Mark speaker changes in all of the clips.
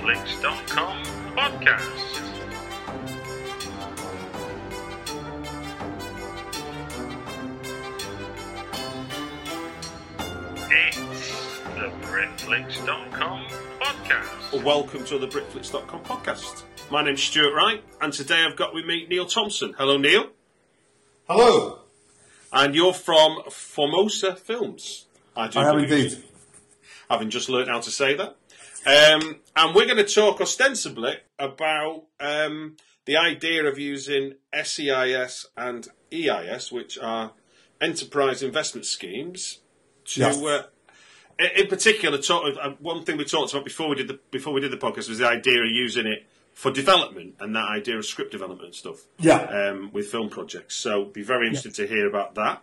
Speaker 1: Britflicks.com podcast. It's the Britflicks.com podcast.
Speaker 2: Welcome to the Britflicks.com podcast. My name's Stuart Wright, and today I've got with me Neil Thompson. Hello, Neil.
Speaker 3: Hello.
Speaker 2: And you're from Formosa Films.
Speaker 3: I am
Speaker 2: believe,
Speaker 3: indeed.
Speaker 2: Having just learned how to say that. Um, and we're going to talk ostensibly about um, the idea of using SEIS and EIS, which are enterprise investment schemes, to
Speaker 3: Yes.
Speaker 2: uh, in particular, talk, uh, one thing we talked about before we did the before we did the podcast was the idea of using it for development and that idea of script development and stuff.
Speaker 3: Yeah.
Speaker 2: Um, with film projects, so be very interested to hear about that.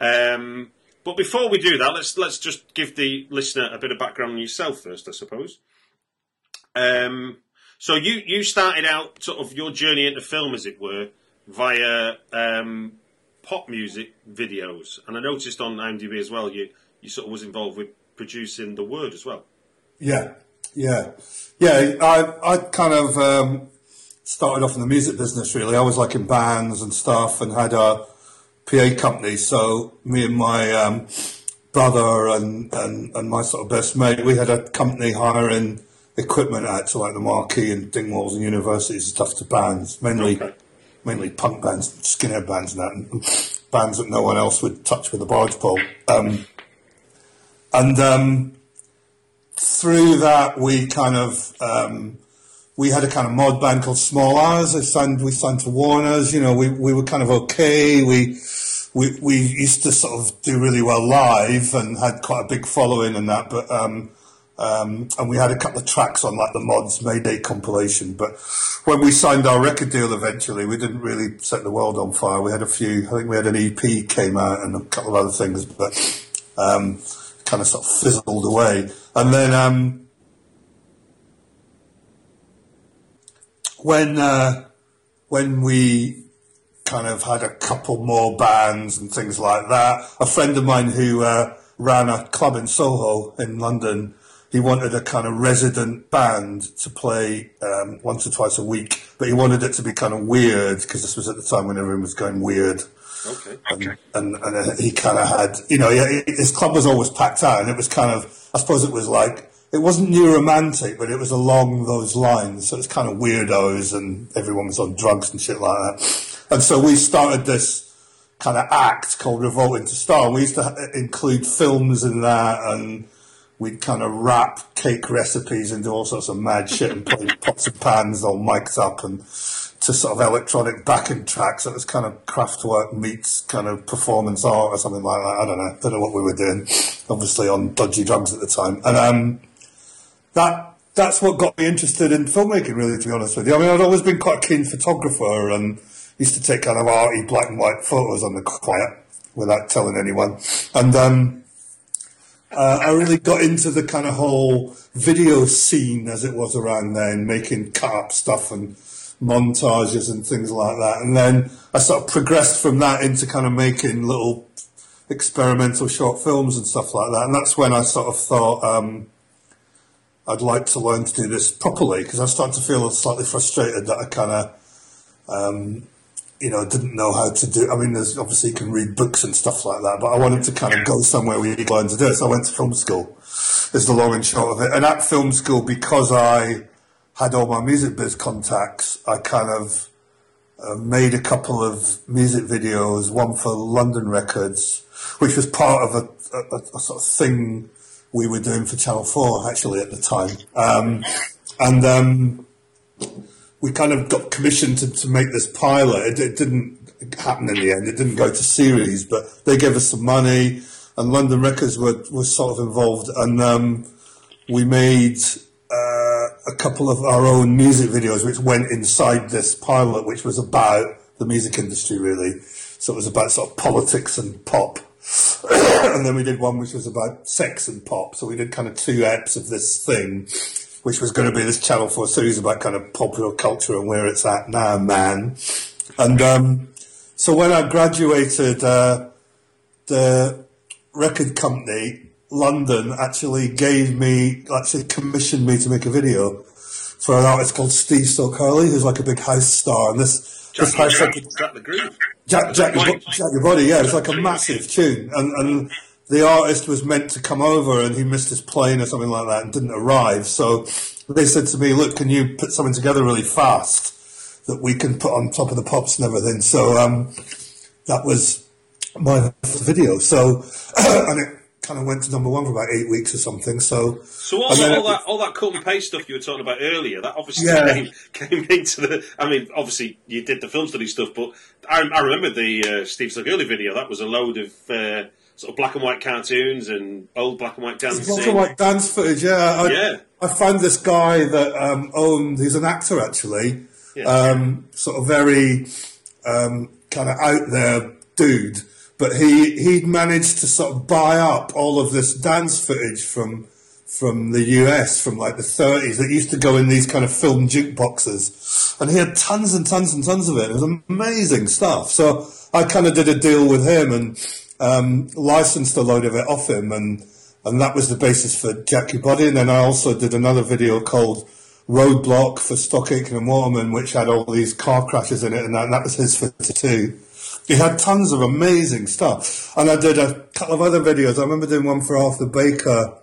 Speaker 2: Um, but before we do that, let's let's just give the listener a bit of background on yourself first, I suppose. Um, so you you started out sort of your journey into film, as it were, via um, pop music videos, and I noticed on IMDb as well you you sort of was involved with producing the word as well.
Speaker 3: Yeah, yeah, yeah. I I kind of um, started off in the music business. Really, I was like in bands and stuff, and had a PA company. So me and my um, brother and, and and my sort of best mate, we had a company hiring equipment out to like the Marquee and Dingwalls and universities and stuff to bands, mainly
Speaker 2: Okay.
Speaker 3: mainly punk bands, skinhead bands, and that, and bands that no one else would touch with a barge pole. Um, and um, through that, we kind of um, we had a kind of mod band called Small Hours. I signed, we signed to Warner's. You know, we, we were kind of okay. We we we used to sort of do really well live and had quite a big following and that. But um, um, and we had a couple of tracks on like the Mods Mayday compilation. But when we signed our record deal eventually, we didn't really set the world on fire. We had a few. I think we had an EP came out and a couple of other things, but um, kind of sort of fizzled away. And then when uh, when we kind of had a couple more bands and things like that, a friend of mine who uh, ran a club in Soho in London, he wanted a kind of resident band to play um, once or twice a week, but he wanted it to be kind of weird because this was at the time when everyone was going weird.
Speaker 2: Okay.
Speaker 3: And, and, and uh, he kind of had, you know, he, his club was always packed out, and it was kind of, I suppose it was like, it wasn't new romantic, but it was along those lines. So it's kind of weirdos, and everyone was on drugs and shit like that. And so we started this kind of act called Revolting to Star. We used to include films in that, and we'd kind of wrap cake recipes into all sorts of mad shit and play pots and pans all mic'd up and to sort of electronic backing tracks. It was kind of Kraftwerk meets kind of performance art or something like that. I don't know. I Don't know what we were doing. Obviously on dodgy drugs at the time. And um, that that's what got me interested in filmmaking, really, to be honest with you. I mean, I'd always been quite a keen photographer and used to take kind of arty black and white photos on the quiet without telling anyone. And um, uh, I really got into the kind of whole video scene as it was around then, making cut up stuff and montages and things like that. And then I sort of progressed from that into kind of making little experimental short films and stuff like that. And that's when I sort of thought um, I'd like to learn to do this properly because I started to feel slightly frustrated that I kind of um, you know, didn't know how to do. I mean, there's obviously you can read books and stuff like that, but I wanted to kind of go somewhere where you learn to do it. So I went to film school. Is the long and short of it. And at film school, because I had all my music biz contacts, I kind of uh, made a couple of music videos. One for London Records, which was part of a, a, a sort of thing we were doing for Channel Four actually at the time. Um, and um, we kind of got commissioned to, to make this pilot. It, it, didn't happen in the end. It didn't go to series, but they gave us some money, and London Records were, were sort of involved, and um, we made uh, a couple of our own music videos, which went inside this pilot, which was about the music industry, really. So it was about sort of politics and pop. and then we did one which was about sex and pop. So we did kind of two eps of this thing which was going to be this Channel 4 series about kind of popular culture and where it's at now, man. And um, so when I graduated, uh, the record company, London, actually gave me, actually commissioned me to make a video for an artist called Steve Silk Hurley, who's like a big house star. And this,
Speaker 2: Jack,
Speaker 3: this house
Speaker 2: Jack, Jack the Groove.
Speaker 3: Jack, Jack, your, Bo- Jack Your Body, yeah, it's like a massive tune. And, and the artist was meant to come over and he missed his plane or something like that and didn't arrive. So they said to me, look, can you put something together really fast that we can put on top of the pops and everything? So um, that was my video. So, and it kind of went to number one for about eight weeks or something. So,
Speaker 2: So all,
Speaker 3: and
Speaker 2: all that all that cut and paste stuff you were talking about earlier, that obviously
Speaker 3: Yeah.
Speaker 2: came, came into the. I mean, obviously you did the film study stuff, but I, I remember the uh, Steve Hurley video. That was a load of uh, sort of black and white cartoons and old black and white dancing.
Speaker 3: Black and white dance footage, yeah. I,
Speaker 2: Yeah.
Speaker 3: I found this guy that um, owned, he's an actor actually,
Speaker 2: Yeah.
Speaker 3: um, sort of very um, kind of out there dude, but he, he'd managed to sort of buy up all of this dance footage from from the US from like the 30s that used to go in these kind of film jukeboxes. And he had tons and tons and tons of it. It was amazing stuff. So I kind of did a deal with him and um, licensed a load of it off him. And, and that was the basis for Jack Your Body. And then I also did another video called Roadblock for Stock Aitken and Waterman, which had all these car crashes in it. And that, that was his for two. He had tons of amazing stuff. And I did a couple of other videos. I remember doing one for Arthur Baker,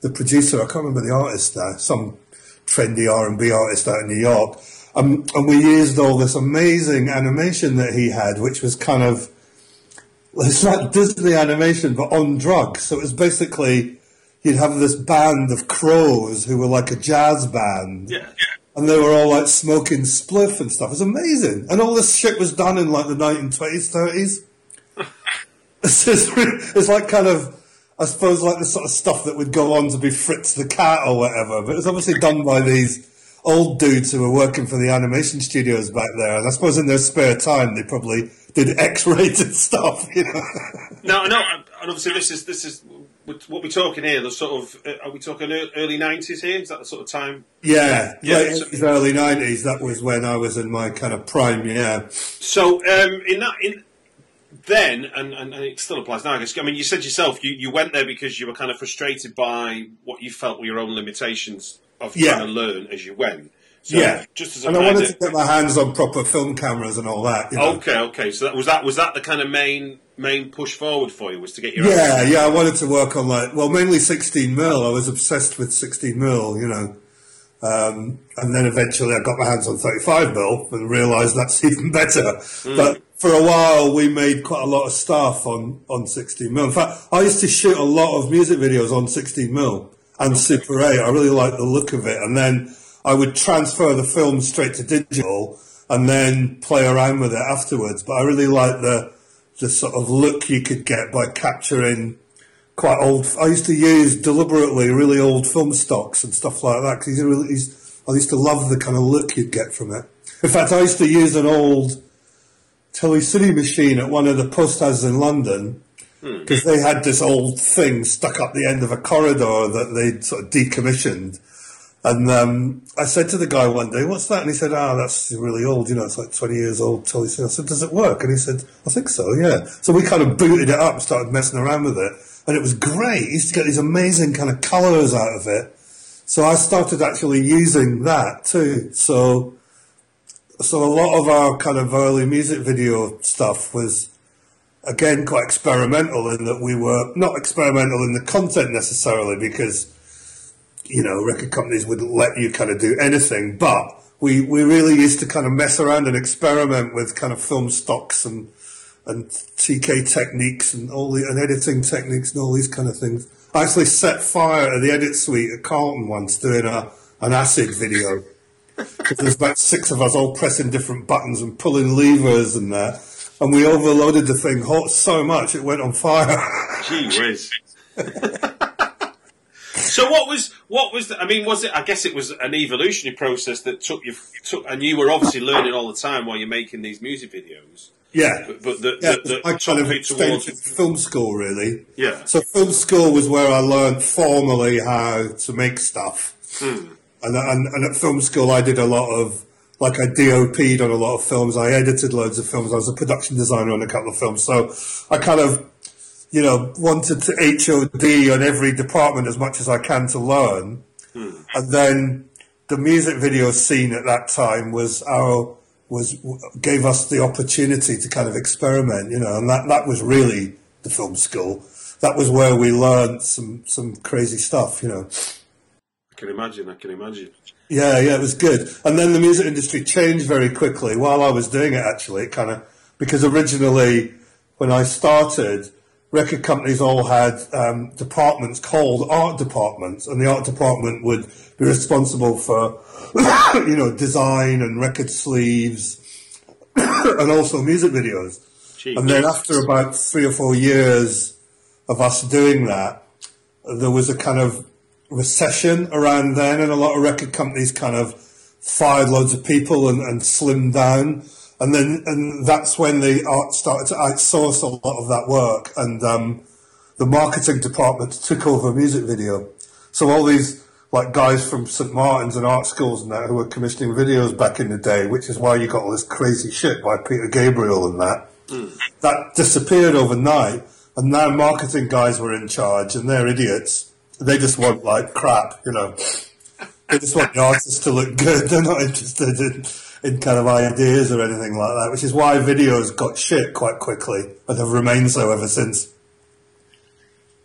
Speaker 3: the producer. I can't remember the artist there, Some trendy R&B artist out in New York. Um, and we used all this amazing animation that he had, which was kind of, it's like Disney animation, but on drugs. So it was basically, you'd have this band of crows who were like a jazz band
Speaker 2: Yeah.
Speaker 3: And they were all like smoking spliff and stuff. It was amazing. And all this shit was done in like the 1920s, 30s. It's, like kind of, I suppose, like the sort of stuff that would go on to be Fritz the Cat or whatever. But it was obviously done by these old dudes who were working for the animation studios back there. And I suppose in their spare time, they probably did X-rated stuff, you know.
Speaker 2: No, no, and obviously this is this is what we're talking here. The sort of uh, are we talking early nineties here? Is that the sort of time?
Speaker 3: yeah,
Speaker 2: Yeah,
Speaker 3: late
Speaker 2: so-
Speaker 3: 80s, early 90s. That was when I was in my kind of prime, yeah.
Speaker 2: So um, in that in then and, and, and it still applies now. I guess. I mean, you said yourself you, you went there because you were kind of frustrated by what you felt were your own limitations of
Speaker 3: Yeah.
Speaker 2: trying to learn as you went. So
Speaker 3: yeah,
Speaker 2: just as a
Speaker 3: and I wanted
Speaker 2: of-
Speaker 3: to get my hands on proper film cameras and all that. You know?
Speaker 2: Okay, okay. So that was that was that the kind of main main push forward for you was to get your
Speaker 3: Yeah, yeah. I wanted to work on like well, mainly 16 mil. I was obsessed with 16 mil, you know. Um, and then eventually I got my hands on 35 mil and realised that's even better. But for a while we made quite a lot of stuff on on 16 mil. In fact, I used to shoot a lot of music videos on 16 mil and Super 8. I really liked the look of it, and then I would transfer the film straight to digital and then play around with it afterwards. But I really liked the the sort of look you could get by capturing quite old. I used to use deliberately really old film stocks and stuff like that because really, he's- I used to love the kind of look you'd get from it. In fact, I used to use an old Telecine machine at one of the post houses in London hmm. because they had this old thing stuck up the end of a corridor that they'd sort of decommissioned. And um, I said to the guy one day, "What's that?" And he said, "Ah, that's really old. You know, it's like twenty years old." Telecine. I said, "Does it work?" And he said, "I think so. Yeah." So we kind of booted it up, and started messing around with it, and it was great. You used to get these amazing kind of colours out of it. So I started actually using that too. So so a lot of our kind of early music video stuff was again quite experimental in that we were not experimental in the content necessarily because you know record companies wouldn't let you kind of do anything, but we we really used to kind of mess around and experiment with kind of film stocks and and TK techniques and all the and editing techniques and all these kind of things. I actually set fire to the edit suite at Carlton once doing a an acid video. Because there's about six of us all pressing different buttons and pulling levers and that. And we overloaded the thing hot so much it went on fire.
Speaker 2: Gee whiz. so what was what was the, I mean was it I guess it was an evolutionary process that took you took and you were obviously learning all the time while you're making these music videos.
Speaker 3: Yeah.
Speaker 2: But, but the,
Speaker 3: Yeah,
Speaker 2: the, the
Speaker 3: I kind of
Speaker 2: took you
Speaker 3: extended
Speaker 2: towards
Speaker 3: film school really.
Speaker 2: Yeah.
Speaker 3: So film school was where I learned formally how to make stuff.
Speaker 2: Hmm.
Speaker 3: And, and and at film school I did a lot of like I DOP'd on a lot of films. I edited loads of films. I was a production designer on a couple of films. So I kind of you know wanted to HOD on every department as much as I can to learn. Hmm. And then the music video scene at that time was our was gave us the opportunity to kind of experiment, you know, and that, that was really the film school. That was where we learned some some crazy stuff, you know.
Speaker 2: I can imagine, I can imagine.
Speaker 3: Yeah, yeah, it was good. And then the music industry changed very quickly while I was doing it. Actually, it kind of because originally when I started, record companies all had um, departments called art departments, and the art department would be responsible for you know design and record sleeves and also music videos.
Speaker 2: Gee
Speaker 3: And then after about three or four years of us doing that, there was a kind of recession around then, and a lot of record companies kind of fired loads of people and, and slimmed down. And then, and that's when they art started to outsource a lot of that work, and um, the marketing department took over music video. So all these like guys from St Martin's and art schools and that who were commissioning videos back in the day, which is why you got all this crazy shit by Peter Gabriel and that. That disappeared overnight, and now marketing guys were in charge, and they're idiots. They just want like crap, you know. They just want the artists to look good. They're not interested in, in kind of ideas or anything like that, which is why videos got shit quite quickly and have remained so ever since.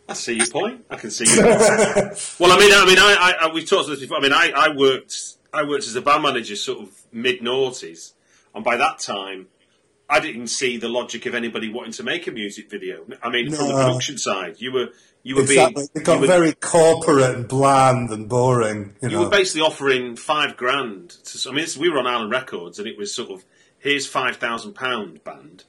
Speaker 2: I see your point. I can see your point. well, I mean, I mean, I, I, we've talked about this before. I mean, I, I worked, I worked as a band manager, sort of mid noughties, and by that time, I didn't see the logic of anybody wanting to make a music video. I mean, from the production side, you were you were
Speaker 3: Exactly.
Speaker 2: being
Speaker 3: It got
Speaker 2: were,
Speaker 3: very corporate and bland and boring, you
Speaker 2: you
Speaker 3: know.
Speaker 2: were basically offering five grand. To, I mean, it's- we were on Island Records, and it was sort of here's five thousand pound band.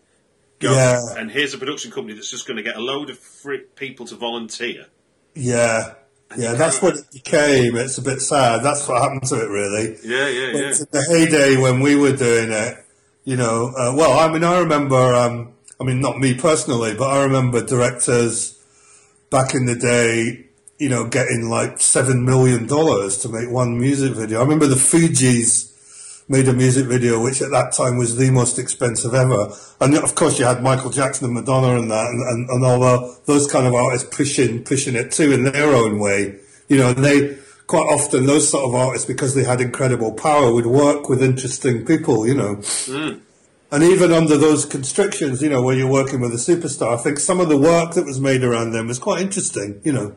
Speaker 2: Go.
Speaker 3: Yeah.
Speaker 2: And here's a production company that's just going to get a load of free people to volunteer.
Speaker 3: yeah. Yeah, that's what it became. It's a bit sad. That's what happened to it, really.
Speaker 2: Yeah, yeah,
Speaker 3: But
Speaker 2: yeah.
Speaker 3: the heyday when we were doing it, you know, uh, well, I mean, I remember, um, I mean, not me personally, but I remember directors back in the day, you know, getting like seven million dollars to make one music video. I remember the Fugees made a music video, which at that time was the most expensive ever. And of course, you had Michael Jackson and Madonna and that, and, and, and all the, those kind of artists pushing pushing it too in their own way. You know, and they quite often those sort of artists, because they had incredible power, would work with interesting people. You know. Mm. And even under those constrictions, you know, when you're working with a superstar, I think some of the work that was made around them was quite interesting, you know.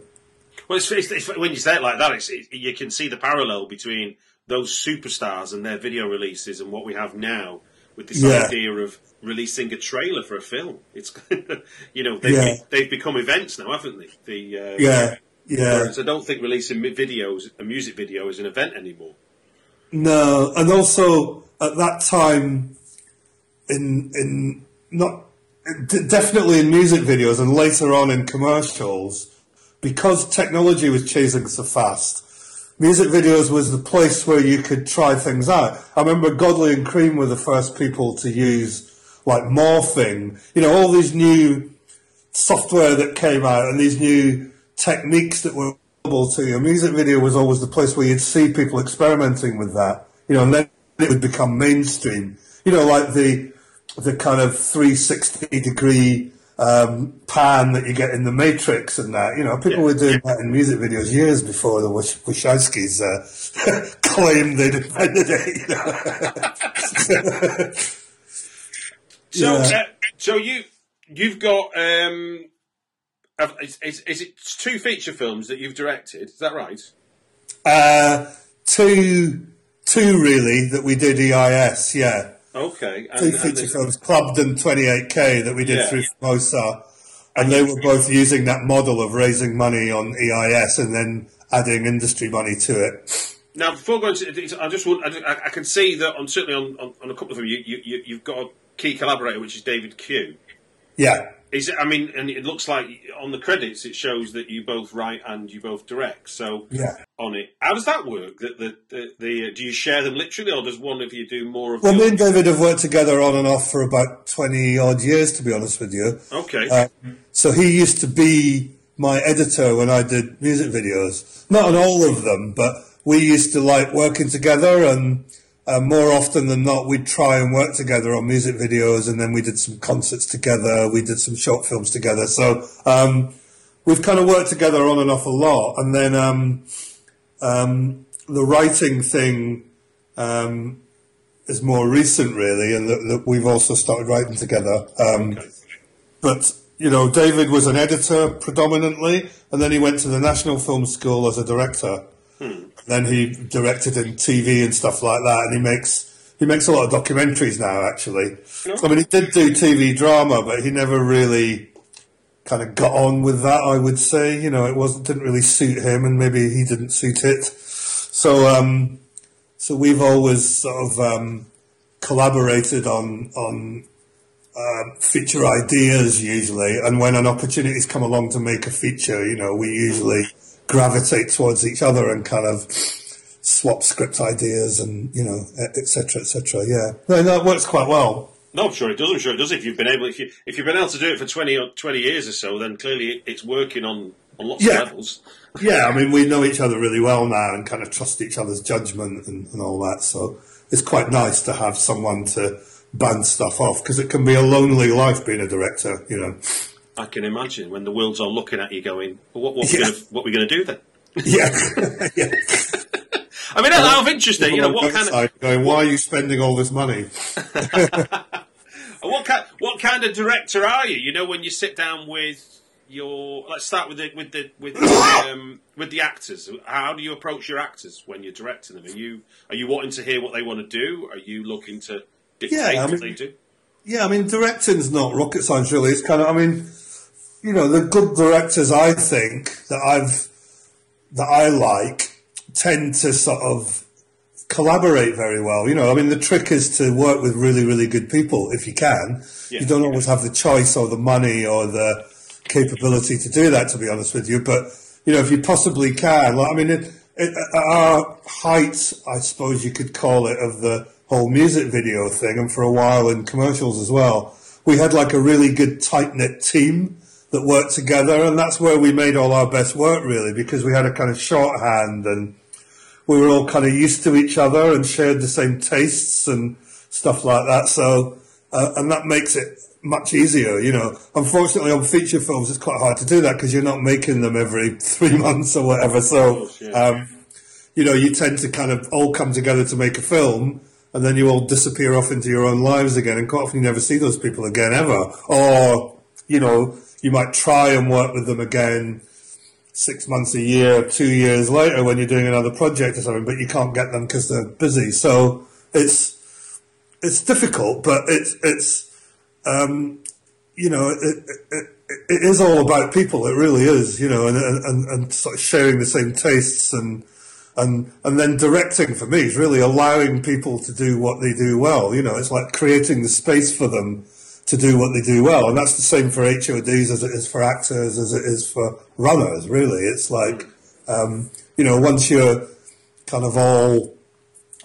Speaker 2: Well, it's, it's, it's, when you say it like that, it's, it, you can see the parallel between those superstars and their video releases and what we have now with this
Speaker 3: Yeah.
Speaker 2: idea of releasing a trailer for a film. It's you know they've,
Speaker 3: Yeah.
Speaker 2: they've become events now, haven't they? The uh,
Speaker 3: Yeah, yeah.
Speaker 2: I don't think releasing videos, a music video, is an event anymore.
Speaker 3: No, and also at that time, in in not definitely in music videos and later on in commercials, because technology was changing so fast. Music videos was the place where you could try things out. I remember Godley and Creme were the first people to use like morphing, you know, all these new software that came out and these new techniques that were available to you. A music video was always the place where you'd see people experimenting with that, you know, and then it would become mainstream. You know, like the the kind of 360 degree um, pan that you get in the Matrix and that. You know, people
Speaker 2: Yeah.
Speaker 3: were doing that in music videos years before the Wish- Wachowskis uh, claim they'd invented it. You know?
Speaker 2: So,
Speaker 3: Yeah.
Speaker 2: uh, so you you've got um, is, is, is it two feature films that you've directed? Is that right?
Speaker 3: uh, two, two really that we did EIS. Yeah,
Speaker 2: Okay. And,
Speaker 3: two feature films, Clubbed and 28K that we did
Speaker 2: Yeah.
Speaker 3: through Formosa, and they were both using that model of raising money on EIS and then adding industry money to it.
Speaker 2: Now, before going to, I just want, I, I- I can see that on certainly on, on, on a couple of them, you, you, you- you've got a key collaborator, which is David Q.
Speaker 3: Yeah,
Speaker 2: Is it, I mean, and it looks like on the credits it shows that you both write and you both direct. So
Speaker 3: yeah.
Speaker 2: on it, how does that work? The, the, the, the uh, do you share them literally, or does one of you do more of?
Speaker 3: Well,
Speaker 2: the
Speaker 3: me and David have worked together on and off for about 20 odd years, to be honest with you.
Speaker 2: Okay.
Speaker 3: Uh, so he used to be my editor when I did music videos. Not on all of them, but we used to like working together and uh, more often than not, we'd try and work together on music videos and then we did some concerts together. We did some short films together. So, um, we've kind of worked together on and off a lot. And then, um, um, the writing thing, um, is more recent really and that, that we've also started writing together. Um,
Speaker 2: okay.
Speaker 3: but you know, David was an editor predominantly, and then he went to the National Film School as a director. Then he directed in TV and stuff like that, and he makes he makes a lot of documentaries now. Actually, I mean, he did do TV drama, but he never really kind of got on with that. I would say, you know, it wasn't didn't really suit him, and maybe he didn't suit it. So, um, so we've always sort of um, collaborated on on um, feature ideas usually, and when an opportunity's come along to make a feature, you know, we usually gravitate towards each other and kind of swap script ideas and you know, etc. etc. Yeah, no, no, it works quite well.
Speaker 2: No, I'm sure it does. I'm sure it does. If you've been able, if you if you've been able to do it for twenty or twenty years or so, then clearly it's working on on lots
Speaker 3: Yeah.
Speaker 2: of levels.
Speaker 3: Yeah, I mean, we know each other really well now and kind of trust each other's judgment and, and all that. So it's quite nice to have someone to bounce stuff off because it can be a lonely life being a director, you know.
Speaker 2: I can imagine when the world's all looking at you, going, well, "What what we
Speaker 3: Yeah.
Speaker 2: gonna, what we going to do then?"
Speaker 3: Yeah, yeah.
Speaker 2: I mean, out of interest, you know, what kind of
Speaker 3: going, why are you spending all this money?
Speaker 2: what kind what kind of director are you? You know, when you sit down with your, let's start with the with the with the, um, with the actors. How do you approach your actors when you're directing them? Are you are you wanting to hear what they want to do? Are you looking to dictate
Speaker 3: Yeah, I
Speaker 2: what they do?
Speaker 3: Yeah, I mean, directing's not rocket science, really. It's kind of, I mean, you know, the good directors I think that I've that I like tend to sort of collaborate very well. You know, I mean, the trick is to work with really, really good people if you can.
Speaker 2: Yeah.
Speaker 3: You don't always have the choice or the money or the capability to do that, to be honest with you. But you know, if you possibly can, like, I mean, it, it, at our height, I suppose you could call it, of the whole music video thing, and for a while in commercials as well, we had like a really good tight knit team that worked together, and that's where we made all our best work, really, because we had a kind of shorthand and we were all kind of used to each other and shared the same tastes and stuff like that. So, uh, and that makes it much easier, you know. Unfortunately, on feature films, it's quite hard to do that because you're not making them every three months or whatever. So, um, you know, you tend to kind of all come together to make a film. And then you all disappear off into your own lives again, and quite often you never see those people again ever. Or, you know, you might try and work with them again six months, a year, two years later when you're doing another project or something, but you can't get them because they're busy. So it's it's difficult, but it's it's um, you know it, it, it, is all about people. It really is, you know, and and, and sort of sharing the same tastes and. And, and then directing for me is really allowing people to do what they do well. You know, it's like creating the space for them to do what they do well. And that's the same for HODs as it is for actors, as it is for runners, really. It's like, um, you know, once you're kind of all,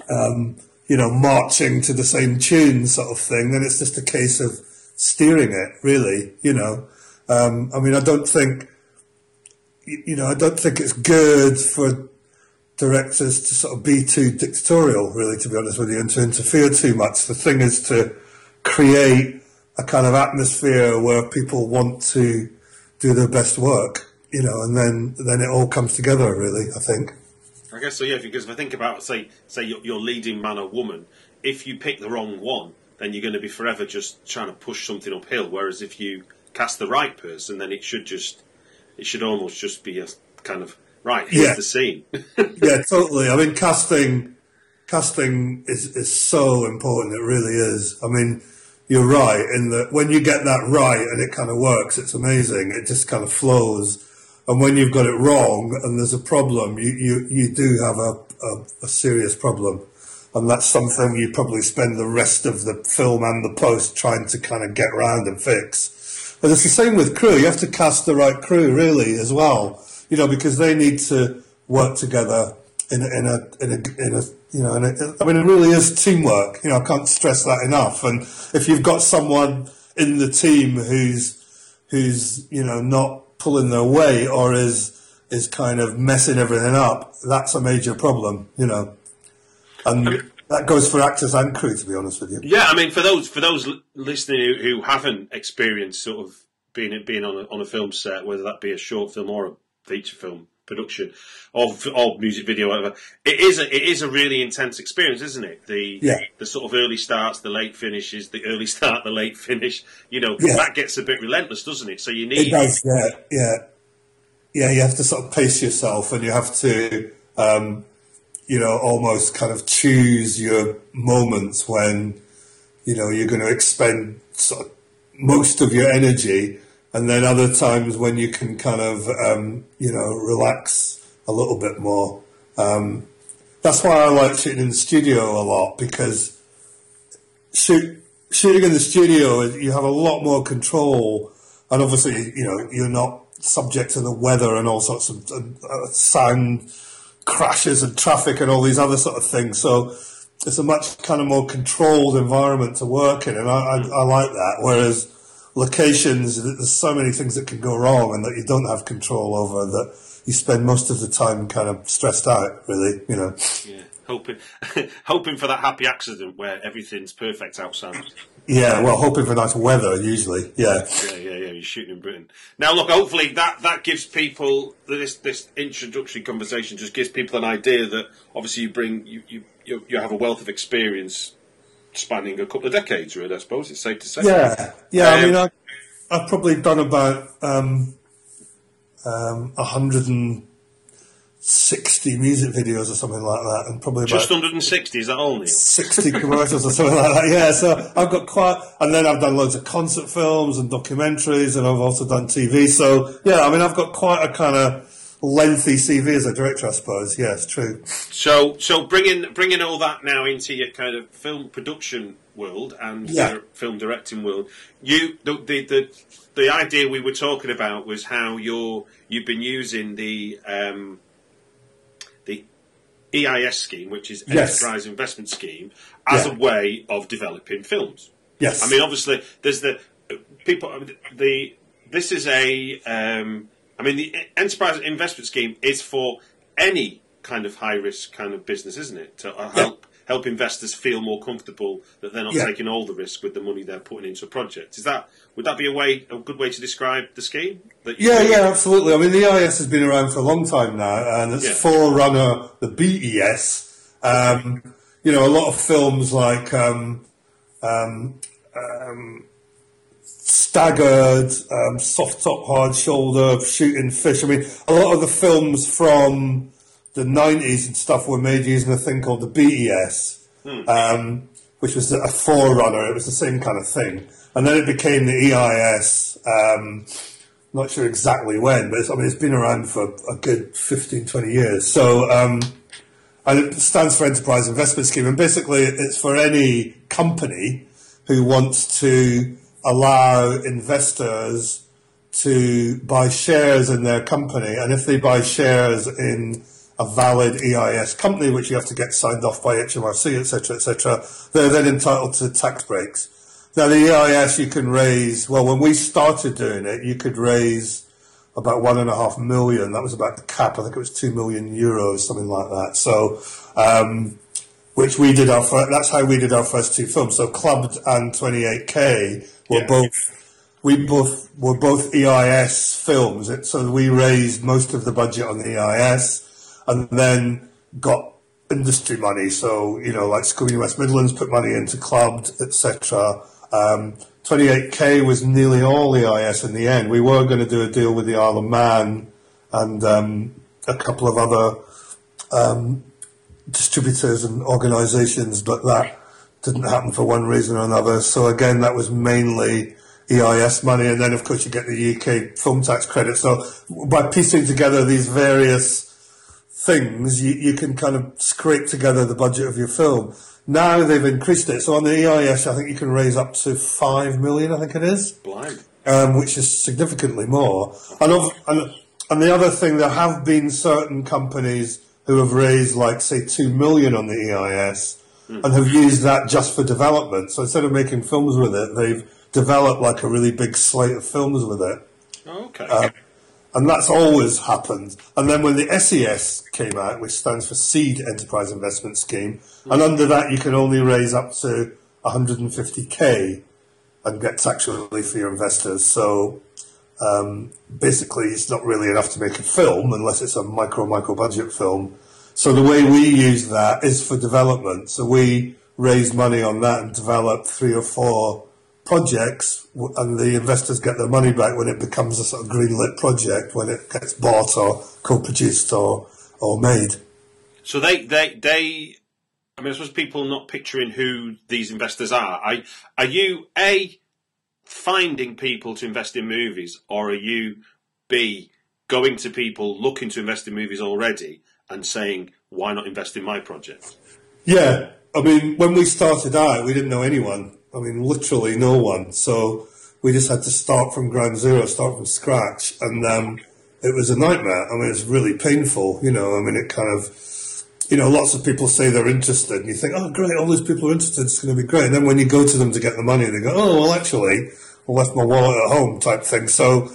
Speaker 3: um, you know, marching to the same tune sort of thing, then it's just a case of steering it, really, you know. Um, I mean, I don't think, you know, I don't think it's good for directors to sort of be too dictatorial, really, to be honest with you, and to interfere too much. The thing is to create a kind of atmosphere where people want to do their best work, you know, and then then it all comes together, really. I think.
Speaker 2: I guess so. Yeah, because if I think about say say your, your leading man or woman, if you pick the wrong one, then you're going to be forever just trying to push something uphill. Whereas if you cast the right person, then it should just it should almost just be a kind of right. Here's
Speaker 3: Yeah.
Speaker 2: the scene.
Speaker 3: yeah, totally. I mean, casting, casting is, is so important. It really is. I mean, you're right in that when you get that right and it kind of works, it's amazing. It just kind of flows. And when you've got it wrong and there's a problem, you, you, you do have a, a, a serious problem. And that's something you probably spend the rest of the film and the post trying to kind of get around and fix. But it's the same with crew. You have to cast the right crew, really, as well. You know, because they need to work together in a, in a, in a, in a you know, in a, I mean, it really is teamwork. You know, I can't stress that enough. And if you've got someone in the team who's, who's, you know, not pulling their weight or is, is kind of messing everything up, that's a major problem, you know. And that goes for actors and crew, to be honest with you.
Speaker 2: Yeah, I mean, for those for those listening who, who haven't experienced sort of being being on a, on a film set, whether that be a short film or a feature film production, of f- or music video, whatever, it is a it is a really intense experience, isn't it? The
Speaker 3: Yeah.
Speaker 2: the sort of early starts, the late finishes, the early start, the late finish. You know,
Speaker 3: Yeah.
Speaker 2: that gets a bit relentless, doesn't it? So you
Speaker 3: It
Speaker 2: need
Speaker 3: does, yeah, yeah, yeah. You have to sort of pace yourself, and you have to, um, you know, almost kind of choose your moments when, you know, you're going to expend sort of most of your energy, and then other times when you can kind of, um, you know, relax a little bit more. Um, that's why I like shooting in the studio a lot because shoot, shooting in the studio, you have a lot more control, and obviously, you know, you're not subject to the weather and all sorts of uh, sound crashes and traffic and all these other sort of things. So it's a much kind of more controlled environment to work in, and I, I, I like that. Whereas locations, there's so many things that can go wrong and that you don't have control over that you spend most of the time kind of stressed out, really, you know.
Speaker 2: yeah, hoping hoping for that happy accident where everything's perfect outside.
Speaker 3: Yeah, well, hoping for nice weather, usually, yeah.
Speaker 2: Yeah, yeah, yeah. You're shooting in Britain. Now, look. Hopefully, that that gives people this this introductory conversation just gives people an idea that obviously you bring you you you, you have a wealth of experience spanning a couple of decades. Really, I suppose it's safe to say.
Speaker 3: Yeah, yeah. I
Speaker 2: Um,
Speaker 3: mean, I, I've probably done about um, um, 160 music videos or something like that, and probably
Speaker 2: Just 160. Is that all,
Speaker 3: 60 commercials or something like that. Yeah, so I've got quite, and then I've done loads of concert films and documentaries, and I've also done TV. So yeah, I mean, I've got quite a kind of lengthy CV as a director, I suppose. Yes, true.
Speaker 2: So, so bringing bringing all that now into your kind of film production world and
Speaker 3: Yeah.
Speaker 2: your film directing world, you the, the the the idea we were talking about was how you're you've been using the um, the EIS scheme, which is
Speaker 3: Yes.
Speaker 2: Enterprise Investment Scheme, as
Speaker 3: Yeah.
Speaker 2: a way of developing films.
Speaker 3: Yes.
Speaker 2: I mean, obviously, there's the people. The this is a. Um, I mean, the Enterprise Investment Scheme is for any kind of high risk kind of business, isn't it? To uh, help help investors feel more comfortable that they're not
Speaker 3: Yeah.
Speaker 2: taking all the risk with the money they're putting into a project. Is that would that be a way a good way to describe the scheme? That
Speaker 3: Yeah,
Speaker 2: do?
Speaker 3: yeah, absolutely. I mean, the EIS has been around for a long time now, and it's
Speaker 2: Yeah.
Speaker 3: forerunner the BES. Um, you know, a lot of films like um, um, um, Staggered, um, Soft Top, Hard Shoulder, Shooting Fish. I mean, a lot of the films from the 90s and stuff were made using a thing called the BES, um, which was a forerunner. It was the same kind of thing. And then it became the EIS. Um, not sure exactly when, but it's, I mean, it's been around for a good 15, 20 years. So, um, and it stands for Enterprise Investment Scheme. And basically, it's for any company who wants to allow investors to buy shares in their company. And if they buy shares in a valid EIS company, which you have to get signed off by HMRC, etc., etc., they're then entitled to tax breaks. Now, the EIS you can raise, well, when we started doing it, you could raise about one and a half million. That was about the cap. I think it was two million euros, something like that. So, um, which we did our first, that's how we did our first two films. So Clubbed and 28K were
Speaker 2: Yeah.
Speaker 3: both, we both were both EIS films. It, so we raised most of the budget on the EIS and then got industry money. So, you know, like Screen West Midlands put money into Clubbed, etc. Um, 28k was nearly all EIS in the end. We were going to do a deal with the Isle of Man and um, a couple of other um, distributors and organisations, but that didn't happen for one reason or another. So again, that was mainly EIS money, and then of course you get the UK film tax credit. So by piecing together these various things, you, you can kind of scrape together the budget of your film. Now they've increased it. So on the EIS, I think you can raise up to five million. I think it is.
Speaker 2: Blind.
Speaker 3: Um, which is significantly more. And, of, and and the other thing, there have been certain companies who have raised, like, say, two million on the EIS and have used that just for development. So instead of making films with it, they've developed like a really big slate of films with it.
Speaker 2: Oh, okay.
Speaker 3: Uh, and that's always happened. And then when the SES came out, which stands for Seed Enterprise Investment Scheme, and under that you can only raise up to 150k and get tax relief for your investors. So um, basically, it's not really enough to make a film unless it's a micro micro budget film. So the way we use that is for development. So we raise money on that and develop three or four projects, and the investors get their money back when it becomes a sort of greenlit project, when it gets bought or co-produced or or made.
Speaker 2: So they, they, they. I mean, I suppose people not picturing who these investors are. Are, are you a finding people to invest in movies, or are you b going to people looking to invest in movies already and saying, "Why not invest in my project"?
Speaker 3: Yeah, I mean, when we started out, we didn't know anyone. I mean, literally no one. So we just had to start from ground zero, start from scratch, and um, it was a nightmare. I mean, it's really painful. You know, I mean, it kind of, you know, lots of people say they're interested, and you think, oh, great, all these people are interested. It's going to be great. And then when you go to them to get the money, they go, oh, well, actually, I left my wallet at home, type thing. So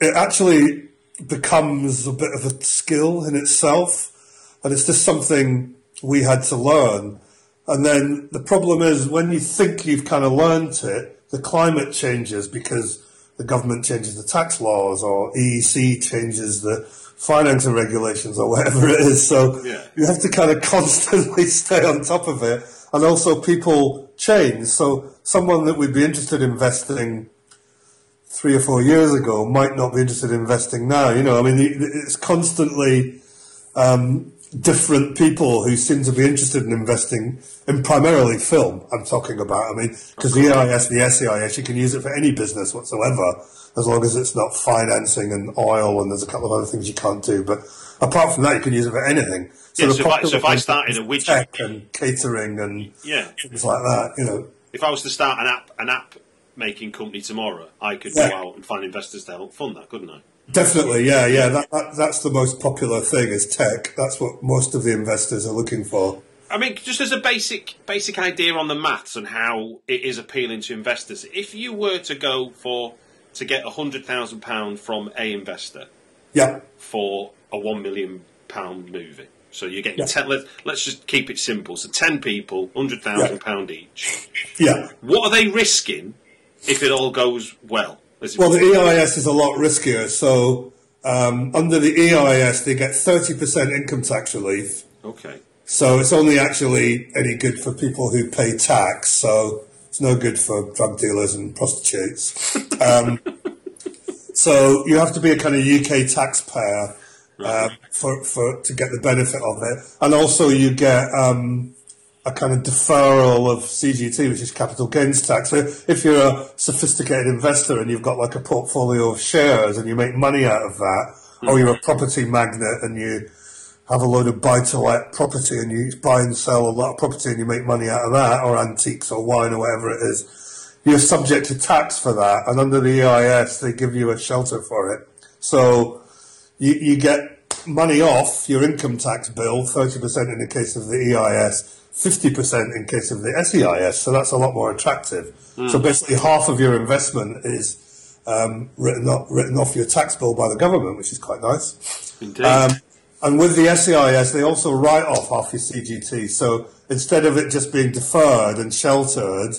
Speaker 3: it actually becomes a bit of a skill in itself, and it's just something we had to learn. And then the problem is when you think you've kind of learned it, the climate changes because the government changes the tax laws or EEC changes the financing regulations or whatever it is. So
Speaker 2: Yeah.
Speaker 3: you have to kind of constantly stay on top of it. And also people change. So someone that we'd be interested in investing three or four years ago might not be interested in investing now. You know, I mean, it's constantly um, different people who seem to be interested in investing in primarily film. I'm talking about. I mean, because the EIS, the SEIS, you can use it for any business whatsoever, as long as it's not financing and oil, and there's a couple of other things you can't do. But apart from that, you can use it for anything.
Speaker 2: Yeah,
Speaker 3: the
Speaker 2: so if I- so if I started a widget-
Speaker 3: tech and catering and
Speaker 2: Yeah.
Speaker 3: things like that, you know.
Speaker 2: If I was to start an app, an app making company tomorrow, I could
Speaker 3: Yeah.
Speaker 2: go out and find investors to help fund that, couldn't I?
Speaker 3: Definitely, yeah, yeah. That, that, that's the most popular thing is tech. That's what most of the investors are looking for.
Speaker 2: I mean, just as a basic basic idea on the maths and how it is appealing to investors, if you were to go for to get a hundred thousand pound from a investor
Speaker 3: Yeah,
Speaker 2: for a one million pound movie, so you're getting
Speaker 3: Yeah.
Speaker 2: ten. Let, let's just keep it simple. So ten people, hundred thousand pound each.
Speaker 3: yeah.
Speaker 2: What are they risking if it all goes well?
Speaker 3: Well, the EIS is a lot riskier. So um, under the EIS, they get 30% income tax relief.
Speaker 2: okay.
Speaker 3: So it's only actually any good for people who pay tax. So it's no good for drug dealers and prostitutes. Um, so you have to be a kind of UK taxpayer uh, for, for to get the benefit of it, and also you get um, a kind of deferral of CGT, which is capital gains tax. So if you're a sophisticated investor and you've got like a portfolio of shares and you make money out of that, or mm-hmm. you're a property magnate and you have a load of buy-to-let property and you buy and sell a lot of property and you make money out of that, or antiques or wine or whatever it is, you're subject to tax for that. And under the EIS, they give you a shelter for it. So you, you get money off your income tax bill, 30% in the case of the EIS, 50% in case of the SEIS. So that's a lot more attractive. So basically half of your investment is um, written, off, written off your tax bill by the government, which is quite nice.
Speaker 2: Indeed.
Speaker 3: Um, and with the SEIS, they also write off half your CGT. So instead of it just being deferred and sheltered,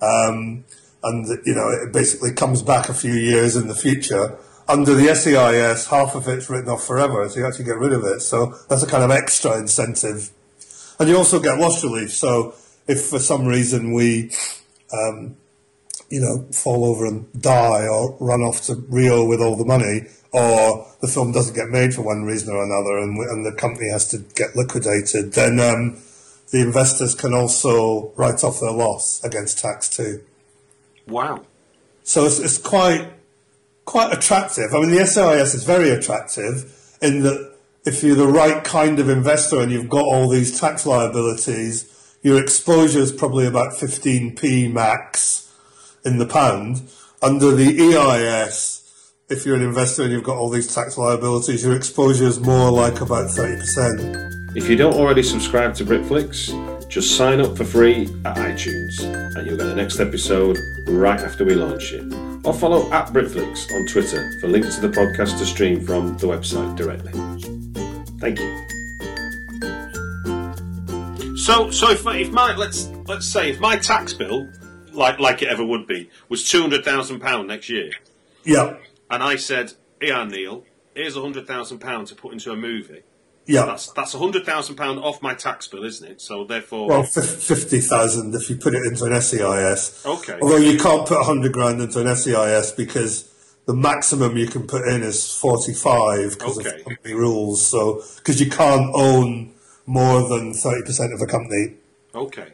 Speaker 3: um, and you know it basically comes back a few years in the future, under the SEIS, half of it's written off forever, so you actually get rid of it. So that's a kind of extra incentive. And you also get loss relief. So if for some reason we, um, you know, fall over and die or run off to Rio with all the money, or the film doesn't get made for one reason or another and, we, and the company has to get liquidated, then um, the investors can also write off their loss against tax too.
Speaker 2: Wow.
Speaker 3: So it's, it's quite quite attractive. I mean, the SEIS is very attractive in that if you're the right kind of investor and you've got all these tax liabilities, your exposure is probably about 15p max in the pound. Under the EIS, if you're an investor and you've got all these tax liabilities, your exposure is more like about 30%.
Speaker 2: If you don't already subscribe to Britflicks, just sign up for free at iTunes and you'll get the next episode right after we launch it. Or follow at Britflicks on Twitter for links to the podcast to stream from the website directly. Thank you. So, so if my, if my let's let's say if my tax bill, like like it ever would be, was two hundred thousand pound next year,
Speaker 3: Yeah,
Speaker 2: and I said, "Here, Neil, here's a hundred thousand pound to put into a movie."
Speaker 3: yeah.
Speaker 2: That's that's a hundred thousand pound off my tax bill, isn't it? So therefore,
Speaker 3: Well, fif- 50,000 if you put it into an SEIS.
Speaker 2: Okay.
Speaker 3: Although you can't put 100 grand into an SEIS because the maximum you can put in is 45 because
Speaker 2: Okay.
Speaker 3: of company rules. So, because you can't own more than 30% of a company.
Speaker 2: okay.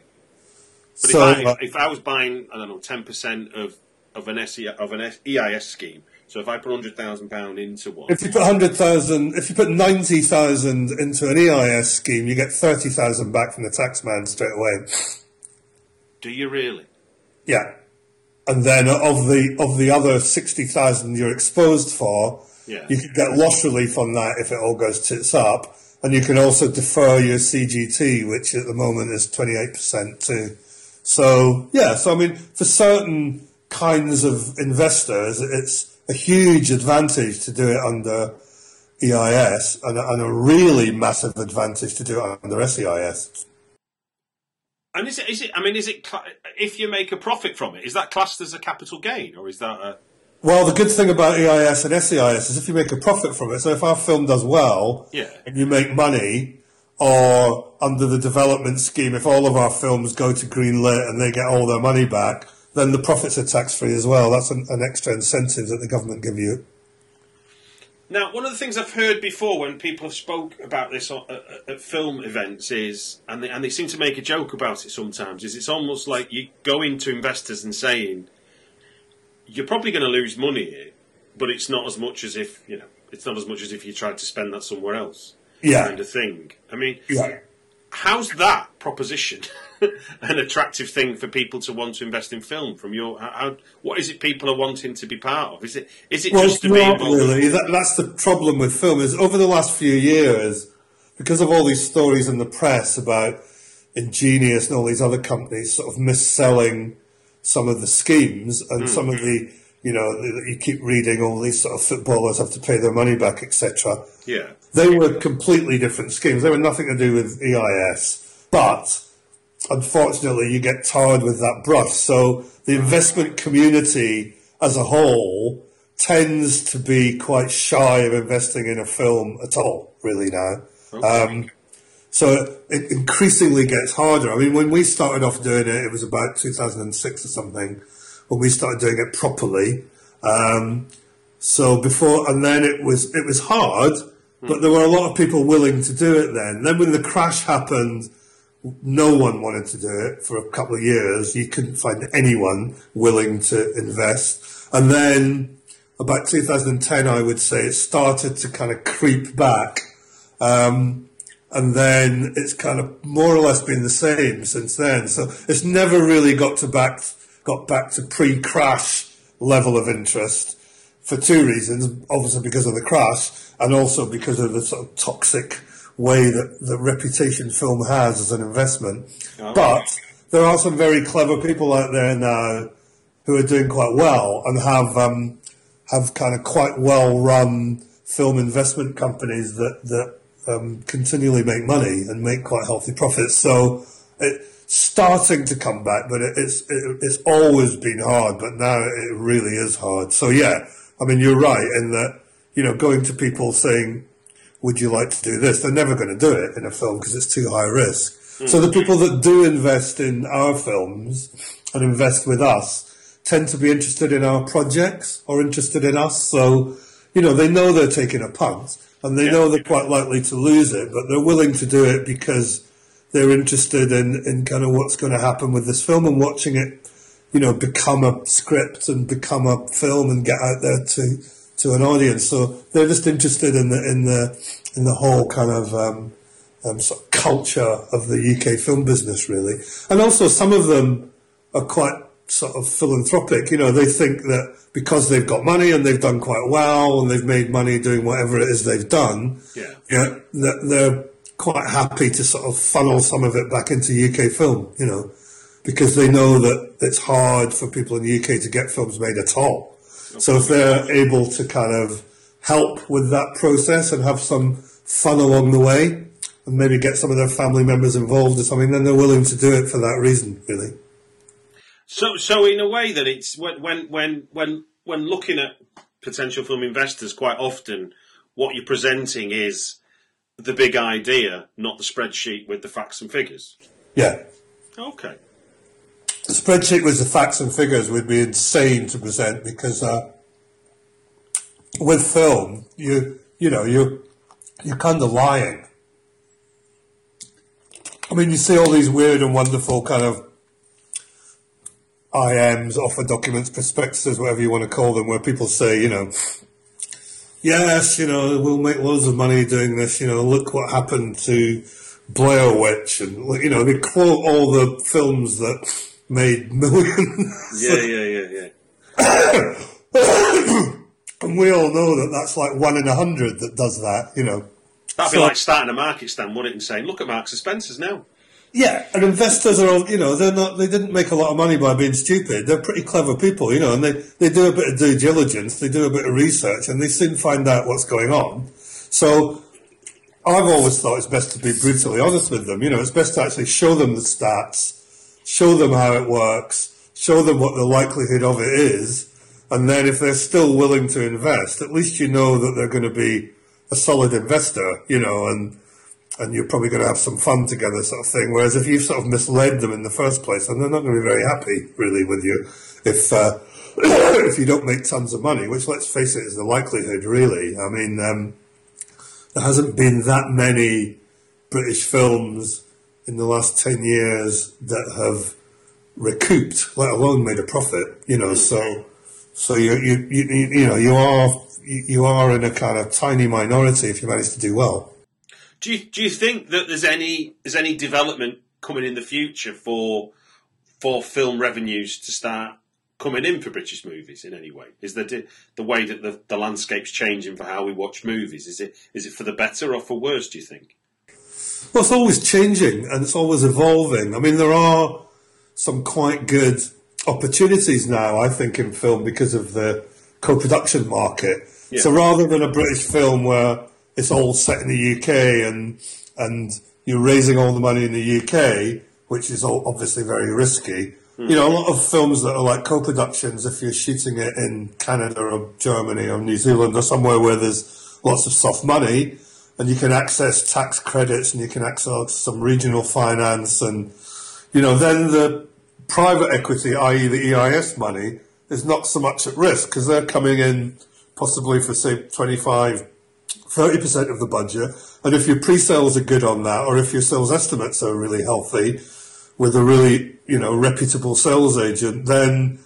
Speaker 2: But
Speaker 3: So,
Speaker 2: if, I,
Speaker 3: uh,
Speaker 2: if I was buying, I don't know, ten percent of of an SE, of an EIS scheme, so if I put hundred thousand pound into one,
Speaker 3: if you put 100,000, if you put 90,000 into an EIS scheme, you get 30,000 back from the taxman straight away.
Speaker 2: do you really?
Speaker 3: Yeah. And then of the of the other sixty thousand you're exposed for,
Speaker 2: Yeah.
Speaker 3: you can get loss relief on that if it all goes tits up, and you can also defer your CGT, which at the moment is twenty eight percent too. So yeah, so I mean, for certain kinds of investors, it's a huge advantage to do it under EIS, and a, and a really massive advantage to do it under SEIS.
Speaker 2: And is it? Is it? I mean, is it? If you make a profit from it, is that classed as a capital gain, or is that a?
Speaker 3: Well, the good thing about EIS and SEIS is if you make a profit from it, so if our film does well
Speaker 2: Yeah.
Speaker 3: and you make money, or under the development scheme, if all of our films go to Greenlit and they get all their money back, then the profits are tax free as well. That's an, an extra incentive that the government give you.
Speaker 2: Now, one of the things I've heard before when people have spoke about this at, at- at film events is, and they, and they seem to make a joke about it sometimes, is it's almost like you go into investors and saying, you're probably going to lose money here, but it's not as much as if, you know, it's not as much as if you tried to spend that somewhere else.
Speaker 3: Yeah.
Speaker 2: Kind of thing. I mean,
Speaker 3: Yeah.
Speaker 2: how's that proposition an attractive thing for people to want to invest in film? From your, how, what is it people are wanting to be part of? Is it is it
Speaker 3: Well,
Speaker 2: just to be involved?
Speaker 3: really. That, that's the problem with film is over the last few years, because of all these stories in the press about Ingenious and all these other companies sort of mis-selling some of the schemes and hmm. some of the, you know, that you keep reading all these sort of footballers have to pay their money back, etc.
Speaker 2: Yeah.
Speaker 3: They were completely different schemes. They were nothing to do with EIS, but unfortunately, you get tarred with that brush. So the investment community as a whole tends to be quite shy of investing in a film at all, really now. Um, so it increasingly gets harder. I mean, when we started off doing it, it was about 2006 or something when we started doing it properly. Um, so before, and then it was it was hard, but there were a lot of people willing to do it then. Then when the crash happened, no one wanted to do it for a couple of years. You couldn't find anyone willing to invest. And then about 2010, I would say it started to kind of creep back. Um, and then it's kind of more or less been the same since then. So it's never really got to back, got back to pre-crash level of interest for two reasons. Obviously because of the crash and also because of the sort of toxic way that the reputation film has as an investment. But there are some very clever people out there now who are doing quite well and have um, have kind of quite well run film investment companies that that um, continually make money and make quite healthy profits. So it's starting to come back, but it, it's it, it's always been hard. But now it really is hard. So yeah, I mean, you're right in that, you know, going to people saying, would you like to do this? They're never going to do it in a film because it's too high risk. Hmm. So the people that do invest in our films and invest with us tend to be interested in our projects or interested in us. So, you know, they know they're taking a punt and they know they're quite likely to lose it, but they're willing to do it because they're interested in, in kind of what's going to happen with this film and watching it, you know, become a script and become a film and get out there to, to an audience. So they're just interested in the, in the, in the whole kind of, um, um, sort of culture of the UK film business, really. And also, some of them are quite sort of philanthropic. You know, they think that because they've got money and they've done quite well and they've made money doing whatever it is they've done,
Speaker 2: Yeah.
Speaker 3: yeah, that they're quite happy to sort of funnel some of it back into UK film. You know, because they know that it's hard for people in the UK to get films made at all. So if they're able to kind of help with that process and have some fun along the way, and maybe get some of their family members involved or something, then they're willing to do it for that reason, really.
Speaker 2: So, so in a way that it's when when when when when looking at potential film investors, quite often what you're presenting is the big idea, not the spreadsheet with the facts and figures.
Speaker 3: Yeah.
Speaker 2: Okay.
Speaker 3: The spreadsheet with the facts and figures would be insane to present because uh, with film, you you know you you're kind of lying. I mean, you see all these weird and wonderful kind of IMs, offer documents, prospectuses, whatever you want to call them, where people say, you know, yes, you know, we'll make loads of money doing this. You know, look what happened to Blair Witch, and you know, they quote all the films that made millions.
Speaker 2: Yeah, yeah, yeah, yeah.
Speaker 3: And we all know that that's like one in a hundred that does that, you know.
Speaker 2: That'd be like starting a market stand, wouldn't it, and saying, "Look at Marks and Spencers now."
Speaker 3: Yeah, and investors are all, you know, they're not, they didn't make a lot of money by being stupid. They're pretty clever people, you know, and they, they do a bit of due diligence, they do a bit of research, and they soon find out what's going on. So I've always thought it's best to be brutally honest with them. You know, it's best to actually show them the stats, show them how it works, show them what the likelihood of it is, and then if they're still willing to invest, at least you know that they're going to be a solid investor, you know, and and you're probably going to have some fun together, sort of thing. Whereas if you've sort of misled them in the first place, then they're not going to be very happy, really, with you. If uh, if you don't make tons of money, which let's face it is the likelihood, really. I mean, um, there hasn't been that many British films in the last ten years that have recouped, let alone made a profit. You know, so so you you you, you know you are you you are in a kind of tiny minority if you manage to do well.
Speaker 2: Do you do you think that there's any there's any development coming in the future for for film revenues to start coming in for British movies in any way? Is the the way that the, the landscape's changing for how we watch movies? Is it is it for the better or for worse? Do you think?
Speaker 3: Well, it's always changing and it's always evolving. I mean, there are some quite good opportunities now, I think, in film because of the co-production market.
Speaker 2: Yeah.
Speaker 3: So rather than a British film where it's all set in the UK and and you're raising all the money in the UK, which is all obviously very risky. Hmm. You know, a lot of films that are like co-productions, if you're shooting it in Canada or Germany or New Zealand or somewhere where there's lots of soft money, and you can access tax credits and you can access some regional finance and you know then the private equity i.e. the EIS money is not so much at risk because they're coming in possibly for say 25 30% of the budget and if your pre-sales are good on that or if your sales estimates are really healthy with a really you know reputable sales agent then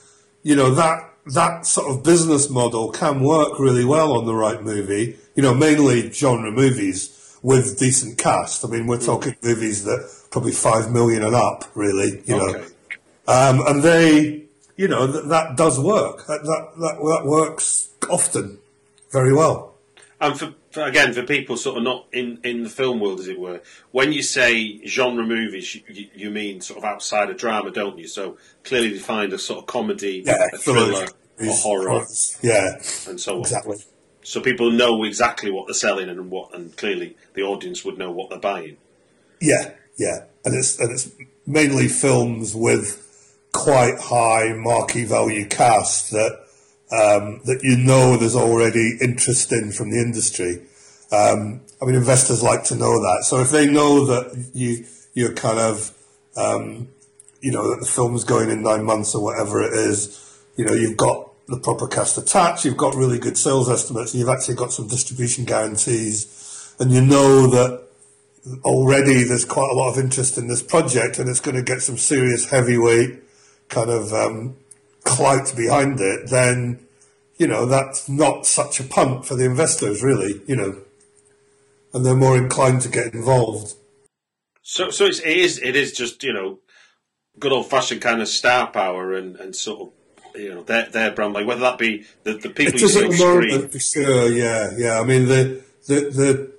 Speaker 3: you know that that sort of business model can work really well on the right movie. You know, mainly genre movies with decent cast. I mean, we're talking movies that probably five million and up, really. You
Speaker 2: Okay.
Speaker 3: know, um, and they, you know, th- that does work. That, that that that works often very well.
Speaker 2: And for, for again, for people sort of not in, in the film world, as it were, when you say genre movies, you, you mean sort of outside of drama, don't you? So clearly defined as sort of comedy, a thriller,
Speaker 3: These
Speaker 2: horror,
Speaker 3: horrors. Yeah,
Speaker 2: and so on.
Speaker 3: exactly.
Speaker 2: So people know exactly what they're selling and what, and clearly the audience would know what they're buying.
Speaker 3: Yeah, yeah, and it's and it's mainly films with quite high marquee value cast that um, that you know there's already interest in from the industry. Um, I mean, investors like to know that. So if they know that you you're kind of um, you know that the film's going in nine months or whatever it is, you know you've got the proper cast attached, you've got really good sales estimates, and you've actually got some distribution guarantees, and you know that already there's quite a lot of interest in this project, and it's going to get some serious heavyweight kind of um, clout behind it, then you know that's not such a punt for the investors, really. You know, and they're more inclined to get involved.
Speaker 2: So, so it's, it is it is just you know good old fashioned kind of star power and, and sort of you know their their brand like whether that be the, the people
Speaker 3: It
Speaker 2: you see
Speaker 3: at
Speaker 2: on
Speaker 3: the
Speaker 2: screen.
Speaker 3: moment for sure. Yeah, yeah. I mean, the the the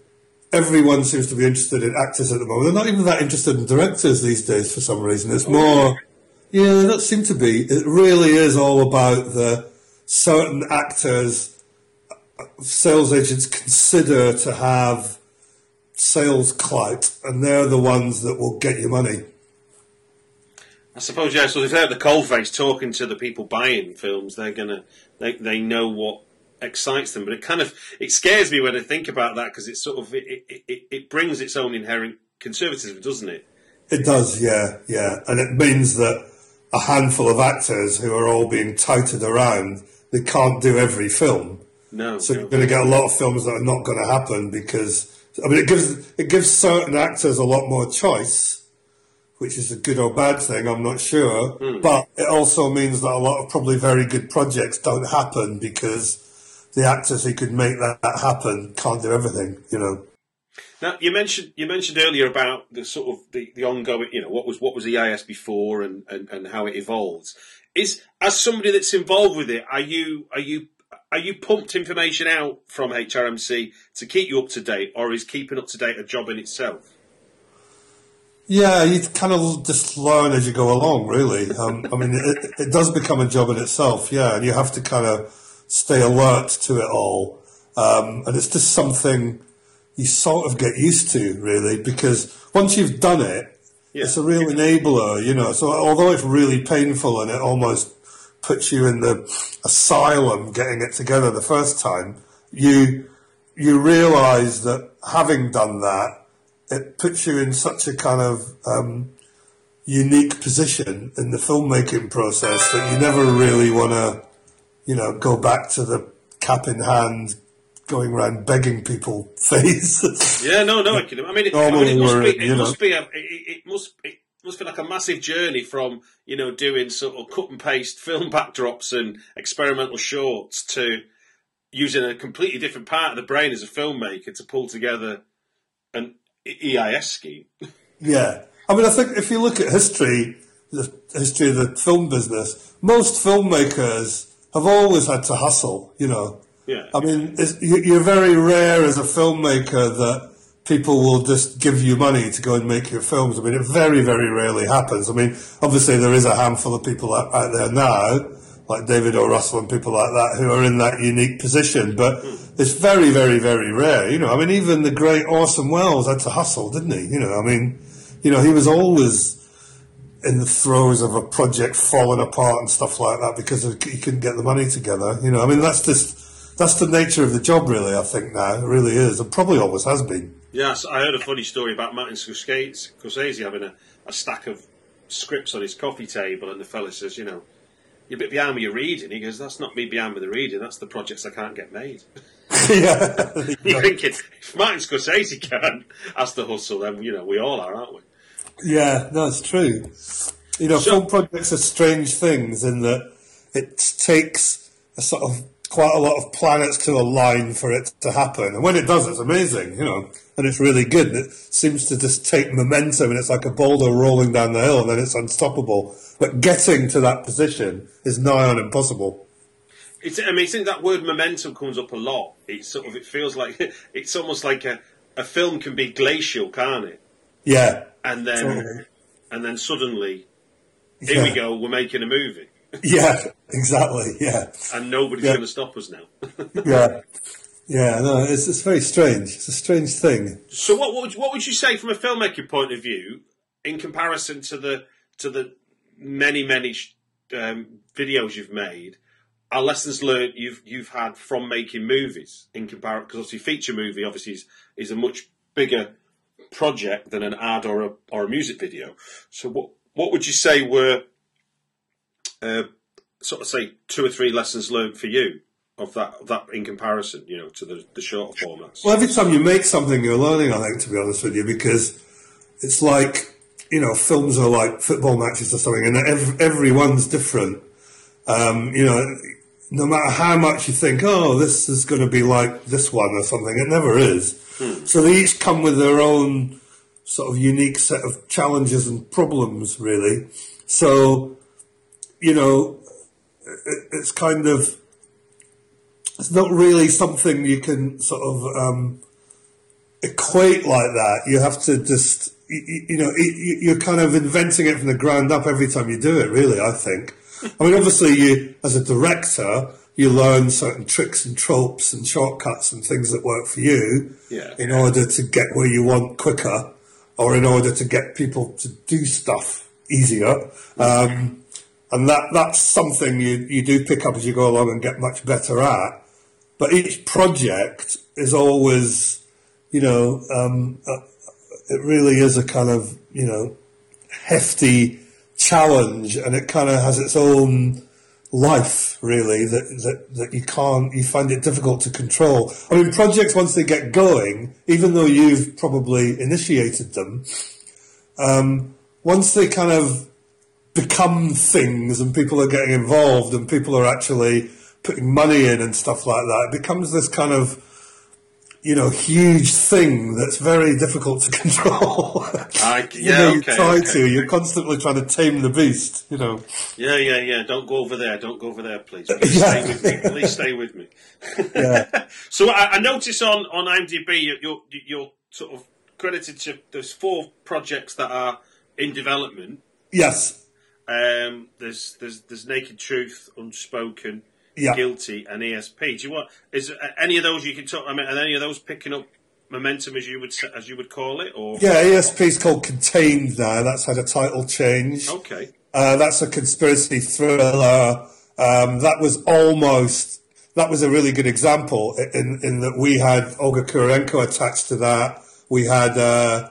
Speaker 3: everyone seems to be interested in actors at the moment. They're not even that interested in directors these days for some reason. It's oh, more, yeah, that don't seem to be. It really is all about the certain actors sales agents consider to have sales clout, and they're the ones that will get you money.
Speaker 2: I suppose yeah. So if they're at the coalface talking to the people buying films, they're gonna they they know what excites them. But it kind of it scares me when I think about that because it sort of it, it, it, it brings its own inherent conservatism, doesn't it?
Speaker 3: It does, yeah, yeah. And it means that a handful of actors who are all being touted around, they can't do every film.
Speaker 2: No.
Speaker 3: So
Speaker 2: no.
Speaker 3: you're going to get a lot of films that are not going to happen because I mean it gives it gives certain actors a lot more choice, which is a good or bad thing. I'm not sure,
Speaker 2: Hmm.
Speaker 3: but it also means that a lot of probably very good projects don't happen because the actors who could make that, that happen can't do everything. You know.
Speaker 2: Now you mentioned you mentioned earlier about the sort of the, the ongoing, you know, what was what was the EIS before and, and, and how it evolves. Is as somebody that's involved with it, are you are you are you pumped information out from HRMC to keep you up to date, or is keeping up to date a job in itself?
Speaker 3: Yeah, you kind of just learn as you go along, really. Um, I mean, it, it does become a job in itself, yeah, and you have to kind of stay alert to it all. Um, and it's just something you sort of get used to, really, because once you've done it,
Speaker 2: Yeah.
Speaker 3: it's a real enabler, you know. So although it's really painful and it almost puts you in the asylum getting it together the first time, you you realise that having done that, it puts you in such a kind of um, unique position in the filmmaking process that you never really want to, you know, go back to the cap in hand, going around begging people phase.
Speaker 2: Yeah, no, no. I, can, I mean, it, I mean, it must be. It
Speaker 3: you know-
Speaker 2: must be. A, it, it must. It must be like a massive journey from you know doing sort of cut and paste film backdrops and experimental shorts to using a completely different part of the brain as a filmmaker to pull together an EIS scheme.
Speaker 3: Yeah. I mean, I think if you look at history, the history of the film business, most filmmakers have always had to hustle, you know.
Speaker 2: Yeah.
Speaker 3: I mean, you're very rare as a filmmaker that people will just give you money to go and make your films. I mean, it very, very rarely happens. I mean, obviously there is a handful of people out, out there now, like David O. Russell and people like that, who are in that unique position, but hmm. It's very, very, very rare. You know, I mean, even the great Orson Welles had to hustle, didn't he? You know, I mean, you know, he was always in the throes of a project falling apart and stuff like that because he couldn't get the money together. You know, I mean, that's just that's the nature of the job, really. I think now it really is, and probably always has been.
Speaker 2: Yes, I heard a funny story about Martin Scorsese, having a, a stack of scripts on his coffee table, and the fella says, you know, you're a bit behind with your reading. He goes, that's not me behind with the reading, that's the projects I can't get made.
Speaker 3: yeah,
Speaker 2: You're thinking, if Martin Scorsese can, that's the hustle, then, you know, we all are, aren't we?
Speaker 3: yeah, no, true. You know,
Speaker 2: So-
Speaker 3: film projects are strange things in that it takes a sort of quite a lot of planets to align for it to happen, and when it does, it's amazing. You know, and it's really good. And it seems to just take momentum, and it's like a boulder rolling down the hill, and then it's unstoppable. But getting to that position is nigh on impossible.
Speaker 2: It's, I mean, I think that word momentum comes up a lot. It's sort of, it feels like, it's almost like a, a film can be glacial, can't it?
Speaker 3: Yeah,
Speaker 2: And then,
Speaker 3: Totally.
Speaker 2: and then suddenly, here we go, we're making a movie.
Speaker 3: yeah, exactly. Yeah,
Speaker 2: And nobody's
Speaker 3: Yeah.
Speaker 2: going to stop us now.
Speaker 3: yeah, yeah. No, it's it's very strange. It's a strange thing.
Speaker 2: So what, what would you, what would you say from a filmmaking point of view in comparison to the to the many many um, videos you've made? Are lessons learned you've you've had from making movies in comparison? Because obviously, feature movie obviously is, is a much bigger project than an ad or a or a music video. So, what what would you say were uh, sort of say two or three lessons learned for you of that of that in comparison, you know, to the the shorter formats?
Speaker 3: Well, every time you make something, you're learning. I think, to be honest with you, because it's like you know, films are like football matches or something, and every, everyone's different. Um, you know, no matter how much you think, oh, this is going to be like this one or something, it never is. Hmm. So they each come with their own sort of unique set of challenges and problems, really. So, you know, it, it's kind of, it's not really something you can sort of um, equate like that. You have to just, you, you know, you're kind of inventing it from the ground up every time you do it, really, I think. I mean, obviously, you as a director, you learn certain tricks and tropes and shortcuts and things that work for you
Speaker 2: yeah.
Speaker 3: in order to get where you want quicker or in order to get people to do stuff easier. Um, and that, that's something you, you do pick up as you go along and get much better at. But each project is always, you know, um, uh, it really is a kind of, you know, hefty challenge and it kind of has its own life really that, that, that you can't you find it difficult to control. I mean projects once they get going even though you've probably initiated them um, once they kind of become things and people are getting involved and people are actually putting money in and stuff like that it becomes this kind of you know, huge thing that's very difficult to control.
Speaker 2: I,
Speaker 3: yeah, you, know, you
Speaker 2: okay,
Speaker 3: try
Speaker 2: okay.
Speaker 3: to. You're constantly trying to tame the beast. You know.
Speaker 2: Yeah, yeah, yeah. Don't go over there. Don't go over there, please. Please
Speaker 3: Yeah.
Speaker 2: stay with me. Please stay with me.
Speaker 3: Yeah.
Speaker 2: so I, I notice on on IMDb you're, you're you're sort of credited to there's four projects that are in development.
Speaker 3: Yes.
Speaker 2: Um, there's there's there's Naked Truth, Unspoken,
Speaker 3: Yeah.
Speaker 2: Guilty, and ESP. Do you want is uh, any of those you can talk? I mean, are any of those picking up momentum as you would as you would call it, or
Speaker 3: Yeah. ESP is called Contained now. That's had a title change.
Speaker 2: okay,
Speaker 3: Uh, that's a conspiracy thriller. Um, that was almost that was a really good example in in that we had Olga Kurylenko attached to that. We had uh,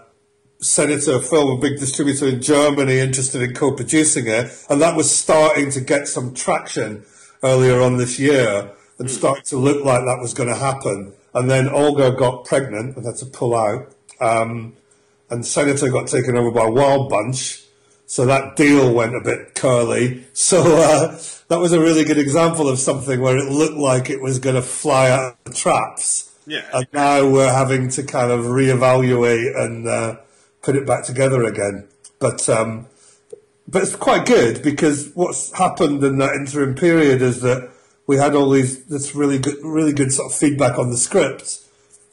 Speaker 3: Senator Film, a big distributor in Germany, interested in co-producing it, and that was starting to get some traction earlier on this year and started to look like that was going to happen. And then Olga got pregnant and had to pull out. Um, and Senator got taken over by Wild Bunch. So that deal went a bit curly. So uh, that was a really good example of something where it looked like it was going to fly out of the traps.
Speaker 2: Yeah.
Speaker 3: And now we're having to kind of reevaluate and uh, put it back together again. But um, but it's quite good because what's happened in that interim period is that we had all these this really good really good sort of feedback on the script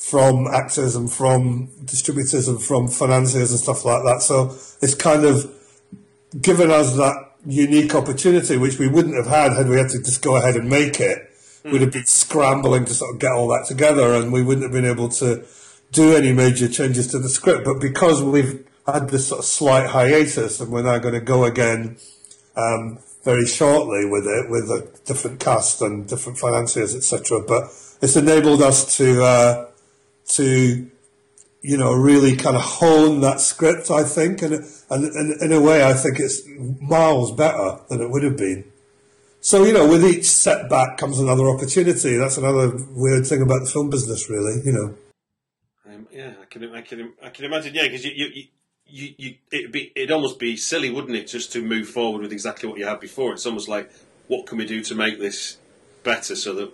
Speaker 3: from actors and from distributors and from financiers and stuff like that. So it's kind of given us that unique opportunity, which we wouldn't have had had we had to just go ahead and make it. Hmm. We'd have been scrambling to sort of get all that together, and we wouldn't have been able to do any major changes to the script. But because we've had this sort of slight hiatus, and we're now going to go again um, very shortly with it, with a different cast and different financiers, etc. But it's enabled us to uh, to you know really kind of hone that script. I think, and and, and in a way, I think it's miles better than it would have been. So you know, with each setback comes another opportunity. That's another weird thing about the film business, really. You know.
Speaker 2: Um, yeah, I can, I can, I can imagine. Yeah, because you, you, you, you, it'd be, it'd almost be silly, wouldn't it, just to move forward with exactly what you had before? It's almost like, what can we do to make this better so that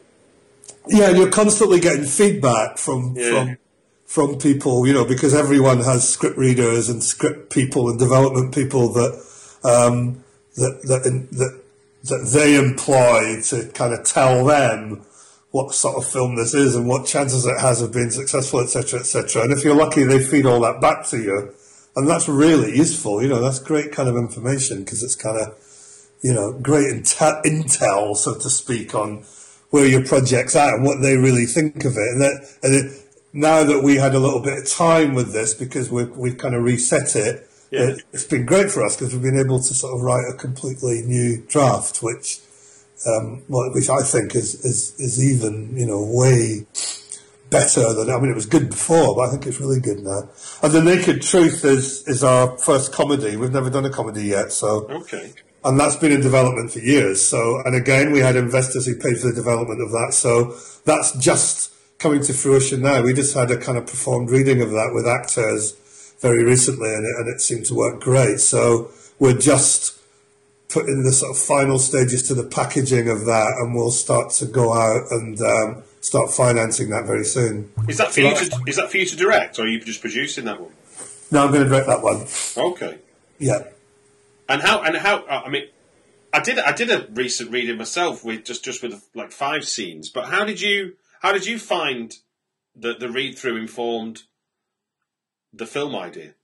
Speaker 3: Yeah, and you're constantly getting feedback from
Speaker 2: Yeah.
Speaker 3: from from people, you know, because everyone has script readers and script people and development people that um, that that that that they employ to kind of tell them what sort of film this is and what chances it has of being successful, etc., etc. And if you're lucky, they feed all that back to you, and that's really useful. You know, that's great kind of information because it's kind of you know, great inte- intel, so to speak, on where your project's at and what they really think of it. And that, and it, now that we had a little bit of time with this because we've, we've kind of reset it,
Speaker 2: Yeah.
Speaker 3: it, it's been great for us because we've been able to sort of write a completely new draft, which um, well, which I think is, is is even you know way better than I mean it was good before, but I think it's really good now. And the Naked Truth is is our first comedy. We've never done a comedy yet, so
Speaker 2: Okay.
Speaker 3: and that's been in development for years. So, and again, we had investors who paid for the development of that. So that's just coming to fruition now. We just had a kind of performed reading of that with actors very recently, and it, and it seemed to work great. So we're just putting the sort of final stages to the packaging of that, and we'll start to go out and um, start financing that very soon.
Speaker 2: Is that for you to is that for you to direct, or are you just producing that one?
Speaker 3: No, I'm going to direct that one.
Speaker 2: Okay.
Speaker 3: Yeah.
Speaker 2: And how and how? uh, I mean, I did I did a recent reading myself with just just with like five scenes. But how did you how did you find that the read through informed the film idea?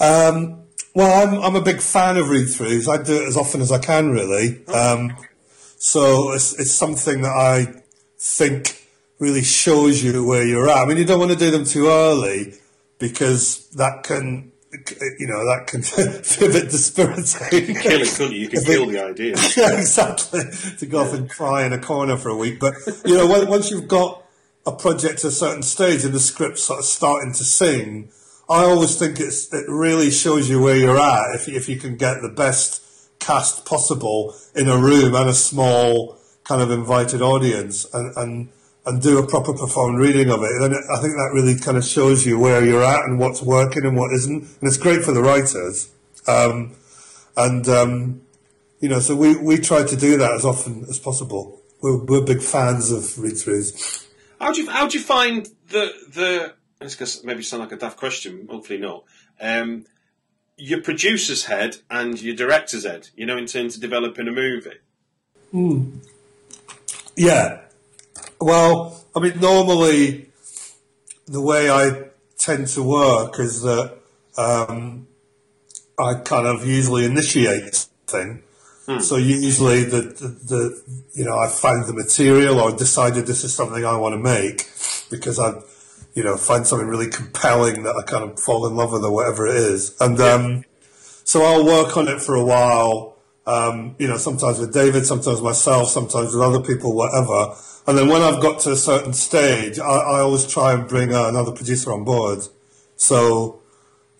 Speaker 3: Um, well, I'm, I'm a big fan of read throughs. I do it as often as I can, really. Um, so it's, it's something that I think really shows you where you're at. I mean, you don't want to do them too early because that can, you know, that can be a bit dispiriting.
Speaker 2: Kill it, couldn't you? You can kill the idea.
Speaker 3: yeah, exactly. To go off and cry in a corner for a week. But, you know, once you've got a project to a certain stage and the script's sort of starting to sing, I always think it's, it really shows you where you're at if, if you can get the best cast possible in a room and a small kind of invited audience and, and, and do a proper performed reading of it. And I think that really kind of shows you where you're at and what's working and what isn't. And it's great for the writers. Um, and, um, you know, so we, we try to do that as often as possible. We're, we're big fans of read throughs.
Speaker 2: How do you how do you find the the? It's going to maybe sound like a daft question. Hopefully not. Um, your producer's head and your director's head. You know, in terms of developing a movie.
Speaker 3: Yeah. Well, I mean, normally the way I tend to work is that um, I kind of usually initiate something. So usually the, the, the you know I find the material or decided this is something I want to make because I you know find something really compelling that I kind of fall in love with or whatever it is and um, so I'll work on it for a while um, you know sometimes with David sometimes myself sometimes with other people whatever and then when I've got to a certain stage I, I always try and bring uh, another producer on board so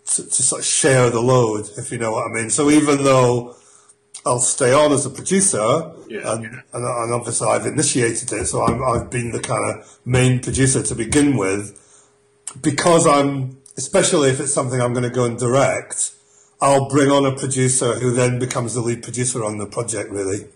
Speaker 3: to, to sort of share the load if you know what I mean so even though I'll stay on as a producer,
Speaker 2: Yeah.
Speaker 3: and, and, and obviously I've initiated it, so I'm, I've been the kind of main producer to begin with. Because I'm, especially if it's something I'm going to go and direct, I'll bring on a producer who then becomes the lead producer on the project, really,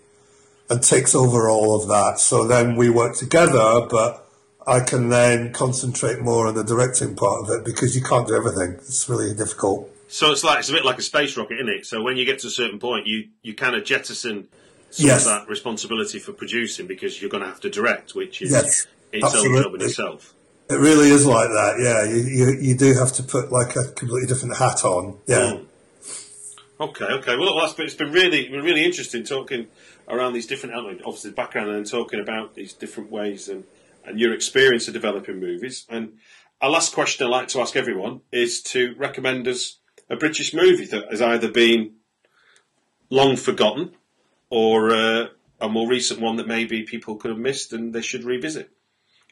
Speaker 3: and takes over all of that. So then we work together, but I can then concentrate more on the directing part of it because you can't do everything. It's really difficult.
Speaker 2: So it's like it's a bit like a space rocket, isn't it? So when you get to a certain point, you you kind of jettison some
Speaker 3: Yes.
Speaker 2: of that responsibility for producing because you're going to have to direct, which is
Speaker 3: Yes,
Speaker 2: its own job in itself.
Speaker 3: It really is like that, yeah. You, you, you do have to put like a completely different hat on, yeah.
Speaker 2: Mm. Okay, okay. Well, it's been really, really interesting talking around these different elements, obviously background, and talking about these different ways and, and your experience of developing movies. And a last question I'd like to ask everyone is to recommend us a British movie that has either been long forgotten or uh, a more recent one that maybe people could have missed and they should revisit.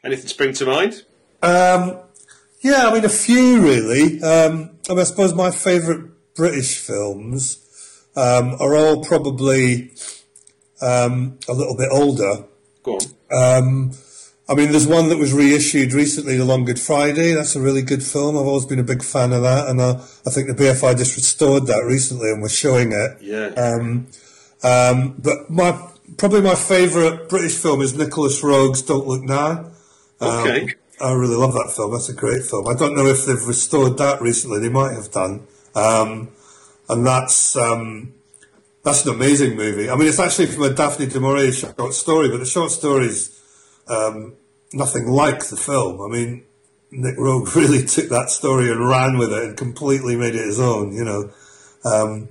Speaker 2: Anything spring to mind?
Speaker 3: Um, yeah, I mean, a few really. Um, I, mean, I suppose my favourite British films um, are all probably um, a little bit older.
Speaker 2: Go on.
Speaker 3: Um, I mean, there's one that was reissued recently, The Long Good Friday. That's a really good film. I've always been a big fan of that, and I, I think the BFI just restored that recently and was showing it.
Speaker 2: Yeah.
Speaker 3: Um, um, but my probably my favourite British film is Nicolas Roeg's Don't Look Now. Um,
Speaker 2: Okay.
Speaker 3: I really love that film. That's a great film. I don't know if they've restored that recently. They might have done. Um, and that's um, that's an amazing movie. I mean, it's actually from a Daphne du Maurier short story, but the short story's um, nothing like the film. I mean, Nick Roeg really took that story and ran with it and completely made it his own. You know. Um,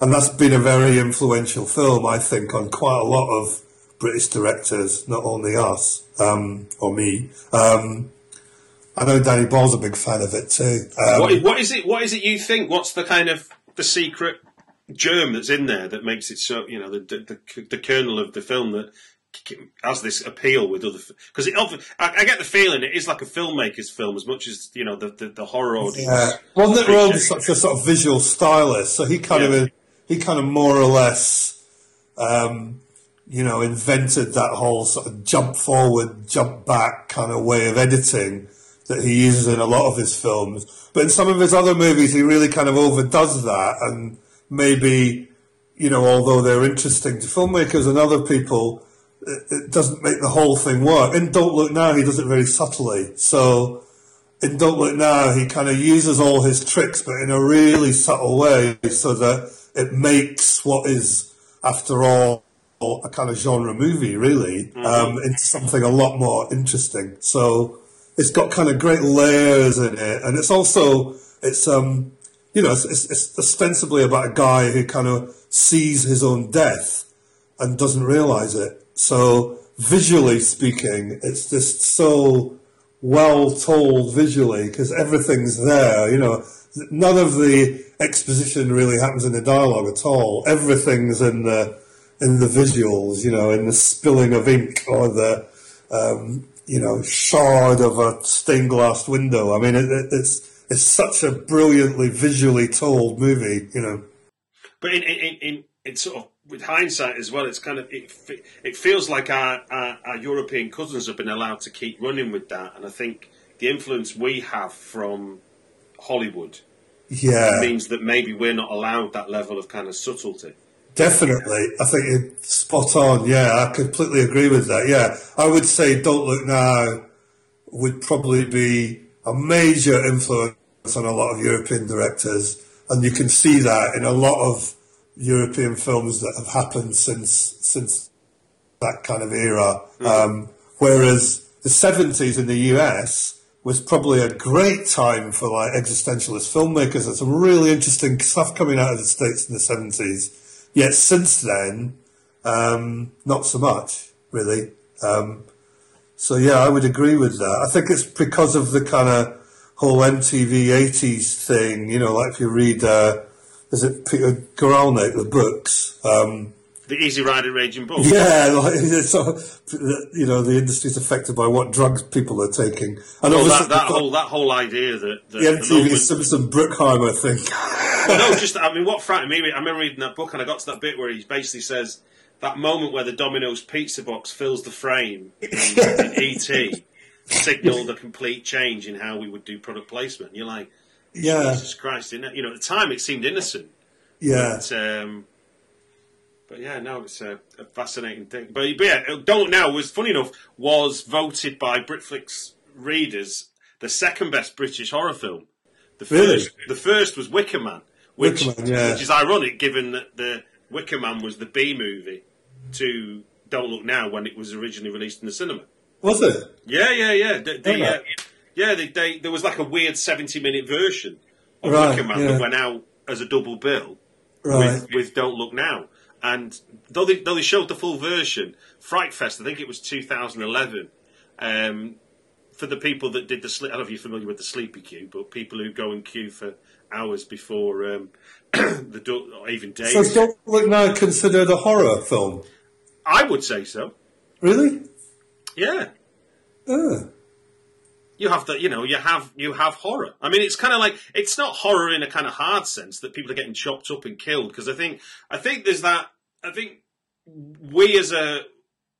Speaker 3: and that's been a very influential film, I think, on quite a lot of British directors, not only us um, or me. Um, I know Danny Boyle's a big fan of it too. Um,
Speaker 2: what, what is it? What is it you think? What's the kind of the secret germ that's in there that makes it so you know the the, the kernel of the film that has this appeal with other because it I, I, get the feeling it is like a filmmaker's film as much as you know the the, the horror audience.
Speaker 3: Yeah, Roeg such a sort of visual stylist, so he kind yeah. of he kind of more or less, um, you know, invented that whole sort of jump forward, jump back kind of way of editing that he uses in a lot of his films. But in some of his other movies, he really kind of overdoes that and maybe, you know, although they're interesting to filmmakers and other people, it, it doesn't make the whole thing work. In Don't Look Now, he does it very subtly. So in Don't Look Now, he kind of uses all his tricks, but in a really subtle way so that it makes what is, after all, a kind of genre movie, really, mm-hmm. um, into something a lot more interesting. So it's got kind of great layers in it, and it's also it's um you know it's, it's ostensibly about a guy who kind of sees his own death and doesn't realize it. So visually speaking, it's just so well told visually because everything's there. You know, none of the exposition really happens in the dialogue at all. Everything's in the in the visuals. You know, in the spilling of ink or the um, you know shard of a stained glass window. I mean, it, it, it's it's such a brilliantly visually told movie. You know,
Speaker 2: but in in, in, in sort of with hindsight as well, it's kind of it. It feels like our, our, our European cousins have been allowed to keep running with that, and I think the influence we have from Hollywood,
Speaker 3: yeah,
Speaker 2: means that maybe we're not allowed that level of kind of subtlety.
Speaker 3: Definitely, I think you're spot on. Yeah, I completely agree with that. Yeah, I would say "Don't Look Now" would probably be a major influence on a lot of European directors, and you can see that in a lot of European films that have happened since since that kind of era. Mm. Um, whereas the seventies in the US was probably a great time for like existentialist filmmakers. There's some really interesting stuff coming out of the states in the seventies. Yet since then, um, not so much really. Um, so yeah, I would agree with that. I think it's because of the kind of whole MTV '80s thing. You know, like if you read. Uh, is it Peter Guralnick, the books? Um,
Speaker 2: the Easy Rider Raging Bull.
Speaker 3: Yeah, like, so, you know, the industry's affected by what drugs people are taking.
Speaker 2: And well, that, that whole that whole idea that, that
Speaker 3: the MTV the Simpson Bruckheimer thing.
Speaker 2: well, no, just I mean, what frightened me. I remember reading that book, and I got to that bit where he basically says that moment where the Domino's pizza box fills the frame in, in ET signalled a complete change in how we would do product placement. You're like
Speaker 3: yeah.
Speaker 2: Jesus Christ! You know, at the time it seemed innocent.
Speaker 3: Yeah.
Speaker 2: But, um, but yeah, no, it's a, a fascinating thing. But, but, yeah, Don't Now was funny enough was voted by Britflicks readers the second best British horror film. The first, really? the first was Wicker Man, which, Man, yeah. which is ironic given that the Wicker Man was the B movie to Don't Look Now when it was originally released in the cinema.
Speaker 3: Was it?
Speaker 2: Yeah, yeah, yeah. The, the, uh, yeah, they, they, there was like a weird seventy-minute version of right, Wicker Man yeah. that went out as a double bill right. with, with Don't Look Now. And though they, though they showed the full version, Fright Fest, I think it was 2011. Um, for the people that did the sleep, I don't know if you're familiar with the sleepy queue, but people who go in queue for hours before um, the or even days.
Speaker 3: So Don't Look Now considered a horror film?
Speaker 2: I would say so.
Speaker 3: Really?
Speaker 2: Yeah.
Speaker 3: Uh
Speaker 2: you have the you know you have you have horror. I mean, it's kind of like it's not horror in a kind of hard sense that people are getting chopped up and killed because I think I think there's that I think we as a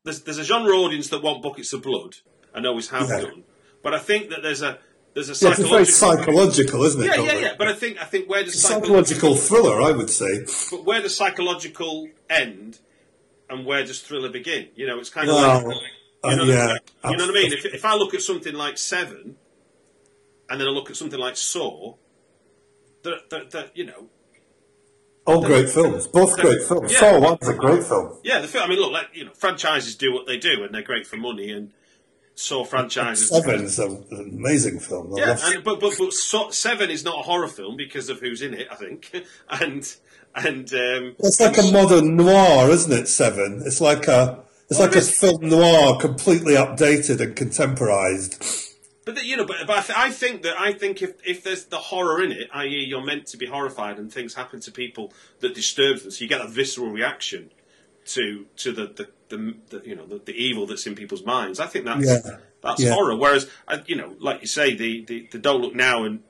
Speaker 2: there's there's a genre audience that want buckets of blood and always have yeah. done, but I think that there's a there's a
Speaker 3: psychological, yeah, it's very psychological, isn't it?
Speaker 2: Yeah, yeah, yeah. But I think I think where does
Speaker 3: psychological thriller, I would say.
Speaker 2: But where does psychological end, and where does thriller begin? You know, it's kind of well, like you know, uh, yeah, you know what I mean? If, if I look at something like Seven, and then I look at something like Saw, that, that, that you know,
Speaker 3: all great films, both great films. Yeah. Saw One's a great film.
Speaker 2: Yeah, the film. I mean, look, like you know, franchises do what they do, and they're great for money. And Saw franchises.
Speaker 3: Seven is an amazing film.
Speaker 2: I yeah, and, but but, but Saw, Seven is not a horror film because of who's in it, I think, and and um,
Speaker 3: it's like
Speaker 2: and
Speaker 3: a modern noir, isn't it? Seven. It's like a it's like a film noir, completely updated and contemporized.
Speaker 2: But the, you know, but, but I, th- I think that I think if if there's the horror in it, i.e., you're meant to be horrified and things happen to people that disturbs them, so you get a visceral reaction to to the the, the, the you know the, the evil that's in people's minds. I think that's
Speaker 3: Yeah.
Speaker 2: that's
Speaker 3: Yeah.
Speaker 2: horror. Whereas, you know, like you say, the, the the don't look now and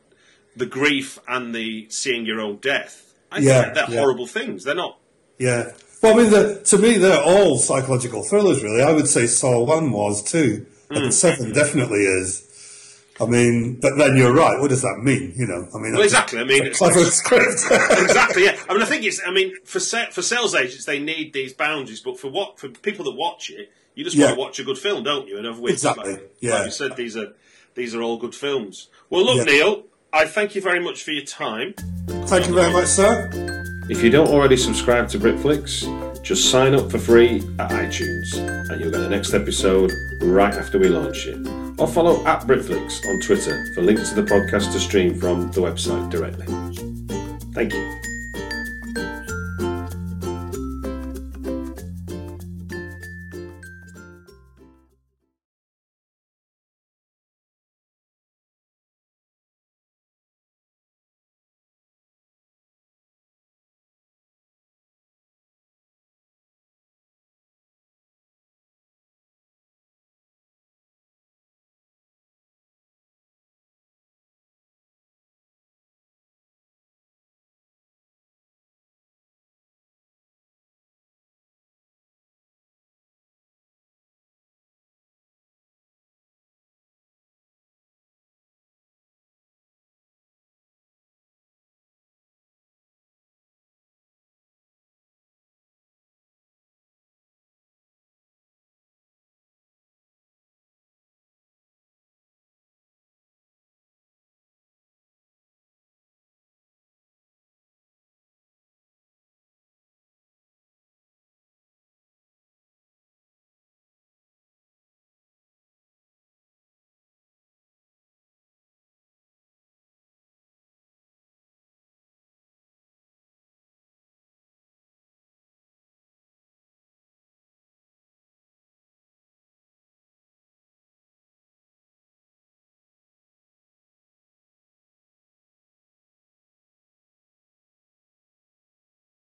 Speaker 2: the grief and the seeing your own death. I
Speaker 3: Yeah,
Speaker 2: think they're
Speaker 3: yeah.
Speaker 2: horrible things. They're not.
Speaker 3: Yeah. Well, I mean, the, to me, they're all psychological thrillers, really. I would say Saw 1 was too.
Speaker 2: Hmm.
Speaker 3: And 7 definitely is. I mean, but then you're right. What does that mean? You know, I mean,
Speaker 2: Well, exactly. I mean,
Speaker 3: a
Speaker 2: it's-
Speaker 3: clever script.
Speaker 2: exactly. Yeah. I mean, I think it's. I mean, for sa- for sales agents, they need these boundaries, but for what for people that watch it, you just
Speaker 3: Yeah.
Speaker 2: want to watch a good film, don't you? And of which,
Speaker 3: Exactly,
Speaker 2: like,
Speaker 3: yeah.
Speaker 2: like you said, these are these are all good films. Well, look,
Speaker 3: Yeah.
Speaker 2: Neil, I thank you very much for your time.
Speaker 3: Thank you very much, sir.
Speaker 2: If you don't already subscribe to Britflicks, just sign up for free at iTunes, and you'll get the next episode right after we launch it. Or follow at Britflicks on Twitter for links to the podcast to stream from the website directly. Thank you.